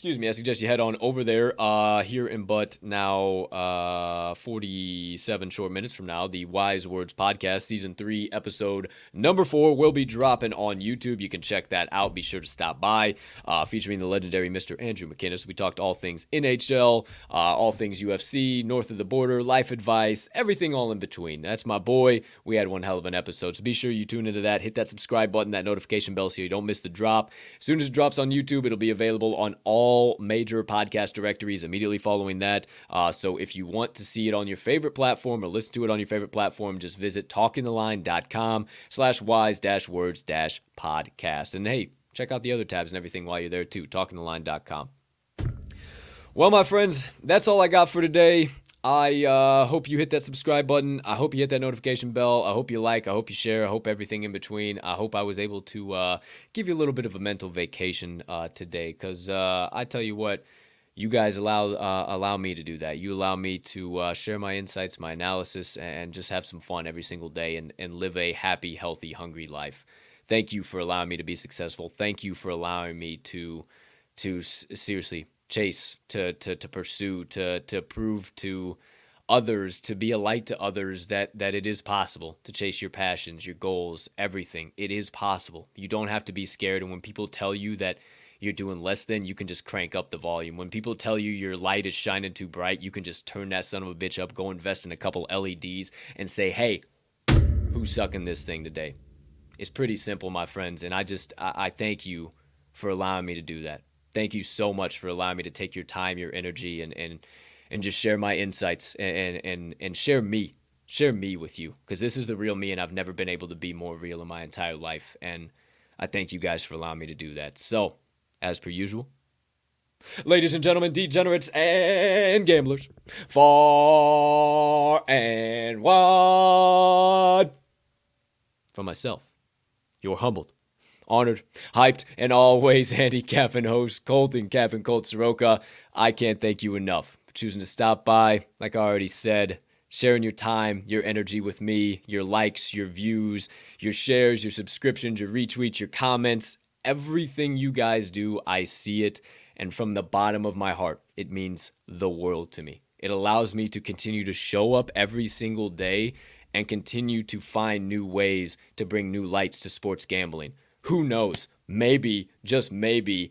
excuse me, I suggest you head on over there uh, here in but now uh, 47 short minutes from now. The Wise Words Podcast, Season 3, Episode number 4 will be dropping on YouTube. You can check that out. Be sure to stop by, uh, featuring the legendary Mr. Andrew McKinnis. We talked all things NHL, uh, all things UFC, North of the Border, life advice, everything all in between. That's my boy. We had one hell of an episode. So be sure you tune into that. Hit that subscribe button, that notification bell so you don't miss the drop. As soon as it drops on YouTube, it'll be available on all all major podcast directories immediately following that. Uh, so if you want to see it on your favorite platform or listen to it on your favorite platform, just visit talkingtheline.com slash wise dash words dash podcast. And hey, check out the other tabs and everything while you're there too, talkingtheline.com. Well, my friends, that's all I got for today. I uh, hope you hit that subscribe button. I hope you hit that notification bell. I hope you like. I hope you share. I hope everything in between. I hope I was able to uh, give you a little bit of a mental vacation uh, today because uh, I tell you what, you guys allow uh, allow me to do that. You allow me to uh, share my insights, my analysis, and just have some fun every single day and, and live a happy, healthy, hungry life. Thank you for allowing me to be successful. Thank you for allowing me to to seriously chase, to to to pursue, to to prove to others to be a light to others that that it is possible to chase your passions your goals everything. It is possible. You don't have to be scared. And when people tell you that you're doing less than you can just crank up the volume. When people tell you your light is shining too bright you can just turn that son of a bitch up go invest in a couple leds and say hey who's sucking this thing today? It's pretty simple my friends. And i just I, I thank you for allowing me to do that thank you so much for allowing me to take your time your energy and and and just share my insights and and and share me share me with you because this is the real me and I've never been able to be more real in my entire life and I thank you guys for allowing me to do that. So, as per usual, ladies and gentlemen, degenerates and gamblers, far and wide, from myself, you're humbled, honored, hyped, and always handicapping host Colton Captain Colt Soroka. I can't thank you enough for choosing to stop by. Like I already said, sharing your time, your energy with me, your likes, your views, your shares, your subscriptions, your retweets, your comments, everything you guys do, I see it. And from the bottom of my heart, it means the world to me. It allows me to continue to show up every single day and continue to find new ways to bring new lights to sports gambling. Who knows? Maybe, just maybe,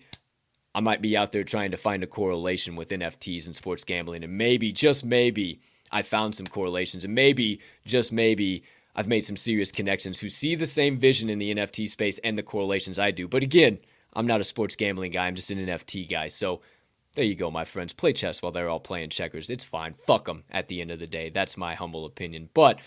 I might be out there trying to find a correlation with NFTs and sports gambling. And maybe, just maybe, I found some correlations. And maybe, just maybe, I've made some serious connections who see the same vision in the NFT space and the correlations I do. But again, I'm not a sports gambling guy, I'm just an NFT guy. So there you go, my friends. Play chess while they're all playing checkers. It's fine. Fuck them at the end of the day. That's my humble opinion. But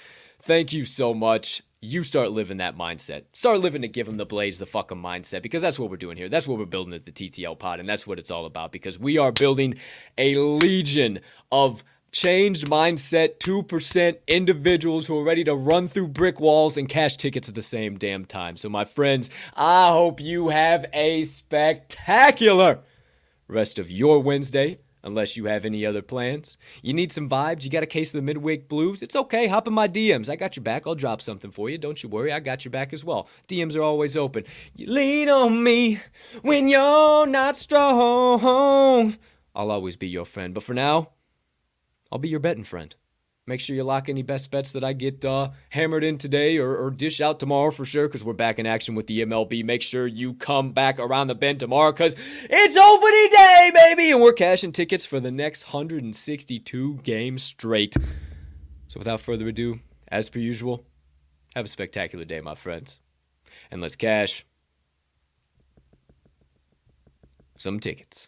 thank you so much you start living that mindset. Start living to give them the blaze the fucking mindset because that's what we're doing here. That's what we're building at the TTL pod, and that's what it's all about because we are building a legion of changed mindset 2% individuals who are ready to run through brick walls and cash tickets at the same damn time. So, my friends, I hope you have a spectacular rest of your Wednesday unless you have any other plans. You need some vibes, you got a case of the midweek blues, it's okay, hop in my DMs. I got your back. I'll drop something for you. Don't you worry, I got your back as well. DMs are always open. You lean on me when you're not strong. I'll always be your friend, but for now, I'll be your betting friend. Make sure you lock any best bets that I get uh, hammered in today or, or, dish out tomorrow for sure because we're back in action with the MLB. Make sure you come back around the bend tomorrow because it's opening day, baby! And we're cashing tickets for the next 162 games straight. So without further ado, as per usual, have a spectacular day, my friends. And let's cash some tickets.